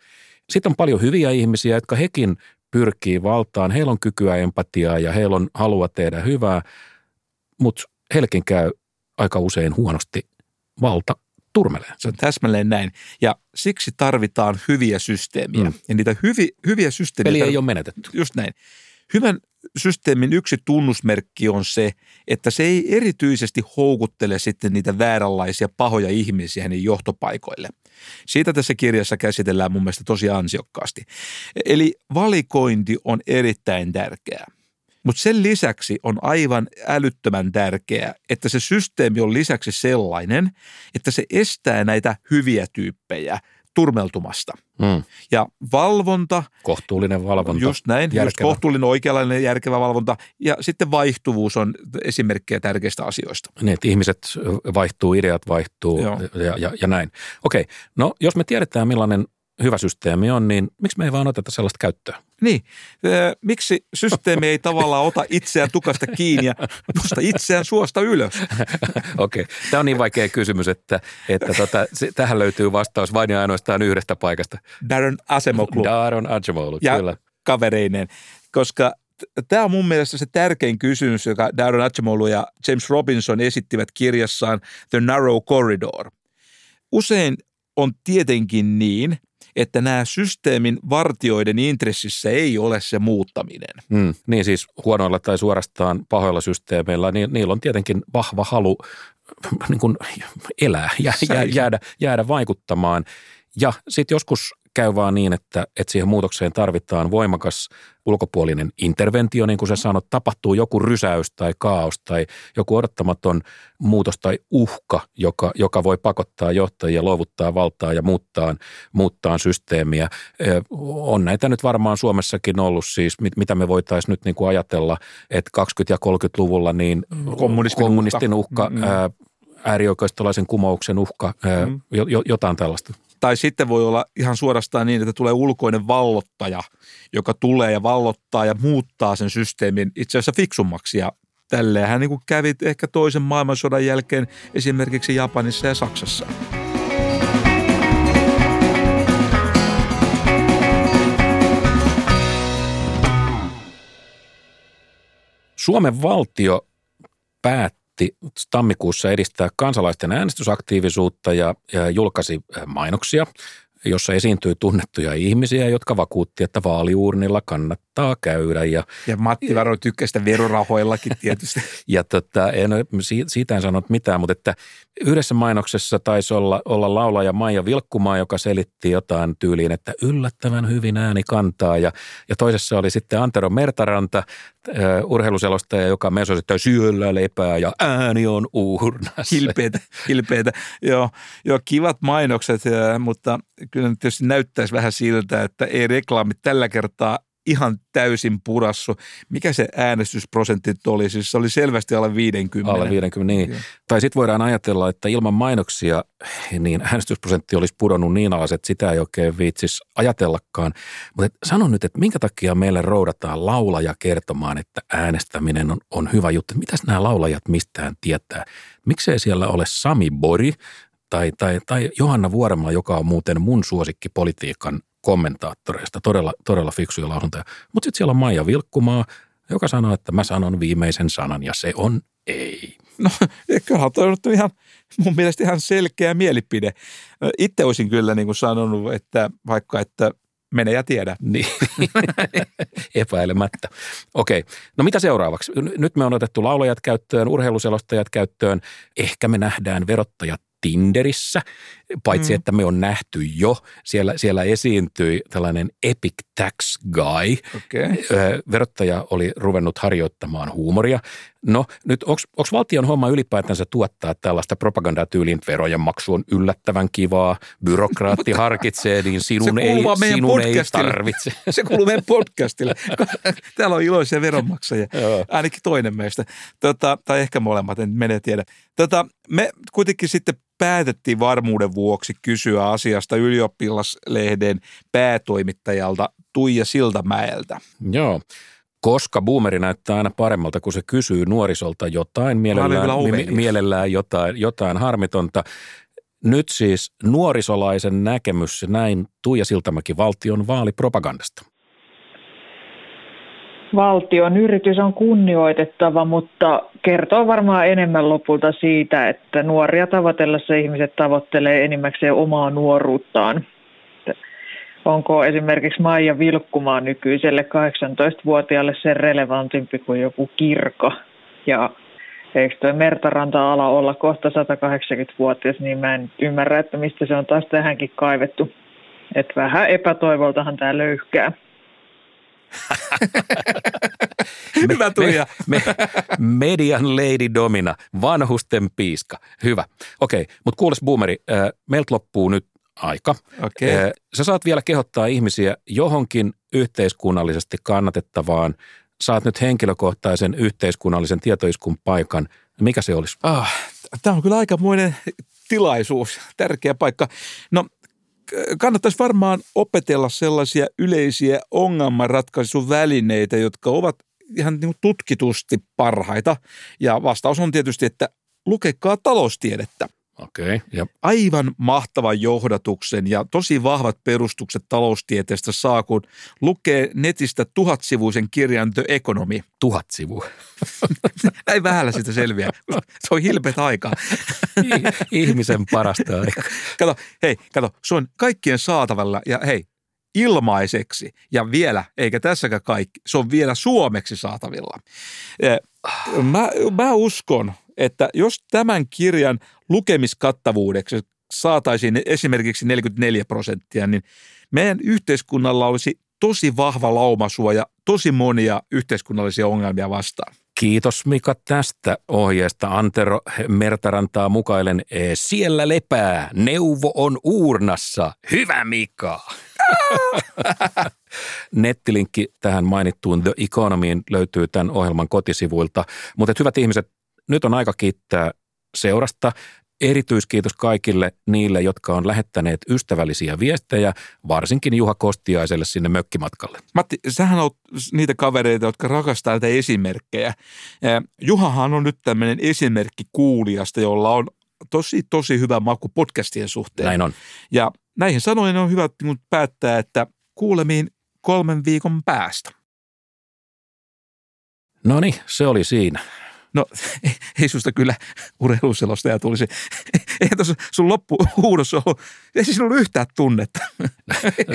Sitten on paljon hyviä ihmisiä, jotka hekin pyrkii valtaan. Heillä on kykyä empatiaa ja heillä on halua tehdä hyvää, mutta heillekin käy aika usein huonosti valta turmelee. Se on täsmälleen näin. Ja siksi tarvitaan hyviä systeemiä. Mm. Ja niitä hyvi, hyviä systeemiä... Peli ei ole menetetty. Just näin. Hyvän systeemin yksi tunnusmerkki on se, että se ei erityisesti houkuttele sitten niitä vääränlaisia pahoja ihmisiä niin johtopaikoille. Siitä tässä kirjassa käsitellään mun mielestä tosi ansiokkaasti. Eli valikointi on erittäin tärkeää. Mutta sen lisäksi on aivan älyttömän tärkeää, että se systeemi on lisäksi sellainen, että se estää näitä hyviä tyyppejä turmeltumasta. Mm. Ja valvonta. Kohtuullinen valvonta. Just näin, järkevä. just kohtuullinen oikeanlainen järkevä valvonta. Ja sitten vaihtuvuus on esimerkkejä tärkeistä asioista. Niin, että ihmiset vaihtuu, ideat vaihtuu ja, ja, ja näin. Okei, no jos me tiedetään millainen hyvä systeemi on, niin miksi me ei vaan oteta sellaista käyttöön? Niin, miksi systeemi ei tavallaan ota itseään tukasta kiinni ja nosta itseään suosta ylös? Okei, okay. tämä on niin vaikea kysymys, että, että tota, se, tähän löytyy vastaus vain ja ainoastaan yhdestä paikasta. Darren Asemoglu. Darren Asemoglu, kyllä. kavereineen, koska tämä on mun mielestä se tärkein kysymys, joka Darren Acemoglu ja James Robinson esittivät kirjassaan The Narrow Corridor. Usein on tietenkin niin, että nämä systeemin vartioiden intressissä ei ole se muuttaminen. Mm, niin siis huonoilla tai suorastaan pahoilla systeemeillä, niin niillä on tietenkin vahva halu niin kuin elää, jää, jäädä, jäädä vaikuttamaan. Ja sitten joskus käy vaan niin, että, että siihen muutokseen tarvitaan voimakas ulkopuolinen interventio, niin kuin sä sanot, tapahtuu joku rysäys tai kaos tai joku odottamaton muutos tai uhka, joka, joka voi pakottaa johtajia, luovuttaa valtaa ja muuttaa, muuttaa systeemiä. On näitä nyt varmaan Suomessakin ollut siis, mitä me voitaisiin nyt niin kuin ajatella, että 20- ja 30-luvulla niin kommunistin, kommunistin uhka, uhka mm. äärioikeistolaisen kumouksen uhka, mm. jotain tällaista. Tai sitten voi olla ihan suorastaan niin, että tulee ulkoinen vallottaja, joka tulee ja vallottaa ja muuttaa sen systeemin itse asiassa fiksummaksi. Ja tälleen hän niin kävi ehkä toisen maailmansodan jälkeen esimerkiksi Japanissa ja Saksassa. Suomen valtio päätti päätti tammikuussa edistää kansalaisten äänestysaktiivisuutta ja, ja julkaisi äh, mainoksia, jossa esiintyi tunnettuja ihmisiä, jotka vakuutti, että vaaliuurnilla kannattaa käydä. Ja, ja Matti Varo tykkäsi sitä verorahoillakin tietysti. ja tota, en, siitä en sanonut mitään, mutta että yhdessä mainoksessa taisi olla, olla laulaja Maija Vilkkumaa, joka selitti jotain tyyliin, että yllättävän hyvin ääni kantaa. Ja, ja toisessa oli sitten Antero Mertaranta, urheiluselostaja, joka mesoi, että syöllä lepää ja ääni on uurnassa. Hilpeitä, hilpeitä. Joo, joo, kivat mainokset, mutta kyllä nyt tietysti näyttäisi vähän siltä, että ei reklaamit tällä kertaa ihan täysin purassu. Mikä se äänestysprosentti oli? Siis se oli selvästi alle 50. Alle 50, niin. Ja. Tai sitten voidaan ajatella, että ilman mainoksia niin äänestysprosentti olisi pudonnut niin alas, että sitä ei oikein viitsisi ajatellakaan. Mutta sano nyt, että minkä takia meille roudataan laulaja kertomaan, että äänestäminen on, on hyvä juttu. Mitäs nämä laulajat mistään tietää? Miksei siellä ole Sami Bori tai, tai, tai Johanna Vuorema, joka on muuten mun suosikki politiikan kommentaattoreista, todella, todella fiksuja lausuntoja. Mutta sitten siellä on Maija Vilkkumaa, joka sanoo, että mä sanon viimeisen sanan ja se on ei. No kyllähän on ihan mun mielestä ihan selkeä mielipide. Itse olisin kyllä niin kuin sanonut, että vaikka että mene ja tiedä. Niin, epäilemättä. Okei, no mitä seuraavaksi? Nyt me on otettu laulajat käyttöön, urheiluselostajat käyttöön. Ehkä me nähdään verottajat Tinderissä. paitsi mm. että me on nähty jo, siellä, siellä esiintyi tällainen epic tax guy. Okay. Verottaja oli ruvennut harjoittamaan huumoria. No nyt onko valtion homma ylipäätänsä tuottaa tällaista propagandaa tyyliin, verojen maksu on yllättävän kivaa, byrokraatti harkitsee, niin sinun, ei, sinun ei tarvitse. Se kuuluu meidän podcastille. Täällä on iloisia veronmaksajia, ainakin toinen meistä, tota, tai ehkä molemmat, en mene tiedä. Tota, me kuitenkin sitten päätettiin varmuuden vuoksi kysyä asiasta ylioppilaslehden päätoimittajalta Tuija Siltamäeltä. Joo, koska boomeri näyttää aina paremmalta, kun se kysyy nuorisolta jotain, mielellään, mi- mielellään jotain, jotain harmitonta. Nyt siis nuorisolaisen näkemys, näin Tuija Siltamäki valtion vaalipropagandasta. Valtion yritys on kunnioitettava, mutta kertoo varmaan enemmän lopulta siitä, että nuoria tavoitellessa ihmiset tavoittelee enimmäkseen omaa nuoruuttaan. Onko esimerkiksi Maija Vilkkumaa nykyiselle 18-vuotiaalle sen relevantimpi kuin joku kirko? Ja eikö tuo Mertaranta-ala olla kohta 180-vuotias, niin mä en ymmärrä, että mistä se on taas tähänkin kaivettu. Että vähän epätoivoltahan tämä löyhkää. Hyvä Tuija. Me, me, median lady domina, vanhusten piiska. Hyvä. Okei, okay, mutta kuules boomeri, äh, meiltä loppuu nyt aika. Okay. Äh, sä saat vielä kehottaa ihmisiä johonkin yhteiskunnallisesti kannatettavaan. Saat nyt henkilökohtaisen yhteiskunnallisen tietoiskun paikan. Mikä se olisi? Ah, tämä on kyllä aikamoinen tilaisuus, tärkeä paikka. No kannattaisi varmaan opetella sellaisia yleisiä ongelmanratkaisuvälineitä, jotka ovat ihan niin tutkitusti parhaita. Ja vastaus on tietysti, että lukekaa taloustiedettä. Okei. Okay, Aivan mahtavan johdatuksen ja tosi vahvat perustukset taloustieteestä saa, kun lukee netistä tuhatsivuisen kirjan The Economy. Tuhat sivua. Ei vähällä sitä selviää. Se on hilpeät aikaa. Ihmisen parasta aikaa. Kato, hei, kato, se on kaikkien saatavilla ja hei, ilmaiseksi. Ja vielä, eikä tässäkään kaikki, se on vielä suomeksi saatavilla. Mä, mä uskon, että jos tämän kirjan lukemiskattavuudeksi saataisiin esimerkiksi 44 prosenttia, niin meidän yhteiskunnalla olisi tosi vahva laumasuoja tosi monia yhteiskunnallisia ongelmia vastaan. Kiitos Mika tästä ohjeesta. Antero Mertarantaa mukailen. Siellä lepää. Neuvo on uurnassa. Hyvä Mika. Nettilinkki tähän mainittuun The Economyin löytyy tämän ohjelman kotisivuilta. Mutta hyvät ihmiset, nyt on aika kiittää seurasta. Erityiskiitos kaikille niille, jotka on lähettäneet ystävällisiä viestejä, varsinkin Juha Kostiaiselle sinne mökkimatkalle. Matti, sähän on niitä kavereita, jotka rakastaa näitä esimerkkejä. Juhahan on nyt tämmöinen esimerkki kuulijasta, jolla on tosi, tosi hyvä maku podcastien suhteen. Näin on. Ja näihin sanoihin on hyvä päättää, että kuulemiin kolmen viikon päästä. No niin, se oli siinä. No ei susta kyllä urheiluselostaja tulisi. Eihän tuossa sun loppuhuudossa ole, ei siis ollut yhtään tunnetta.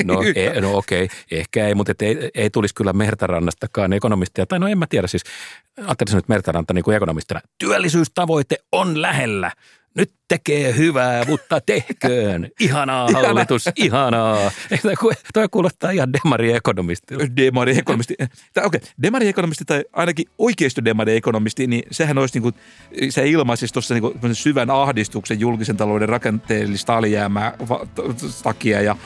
No, e, no okei, okay. ehkä ei, mutta ei, ei tulisi kyllä Mertarannastakaan ekonomistia. Tai no en mä tiedä siis, ajattelisin nyt Mertaranta niin kuin ekonomistina. Työllisyystavoite on lähellä nyt tekee hyvää, mutta tehköön. Ihanaa hallitus, ihanaa. Tuo kuulostaa ihan demari-ekonomisti. Demari-ekonomisti. Okei, okay. demari-ekonomisti tai ainakin oikeisto demari-ekonomisti, niin sehän olisi niin kuin, se ilmaisisi tuossa niin syvän ahdistuksen julkisen talouden rakenteellista alijäämää takia ja,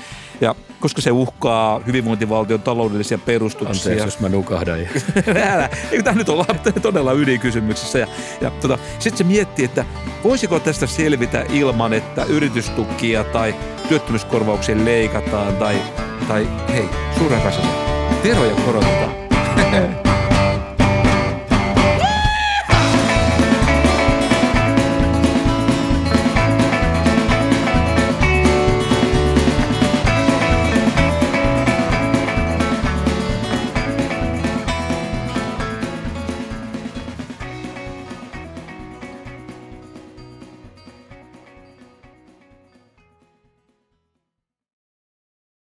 ja koska se uhkaa hyvinvointivaltion taloudellisia perustuksia. Anteeksi, jos mä nukahdan. Älä, tämä nyt ollaan todella ydinkysymyksissä. Ja, ja tota, sitten se miettii, että voisiko tästä selvitä ilman, että yritystukia tai työttömyyskorvauksia leikataan tai, tai hei, suuren veroja korotetaan.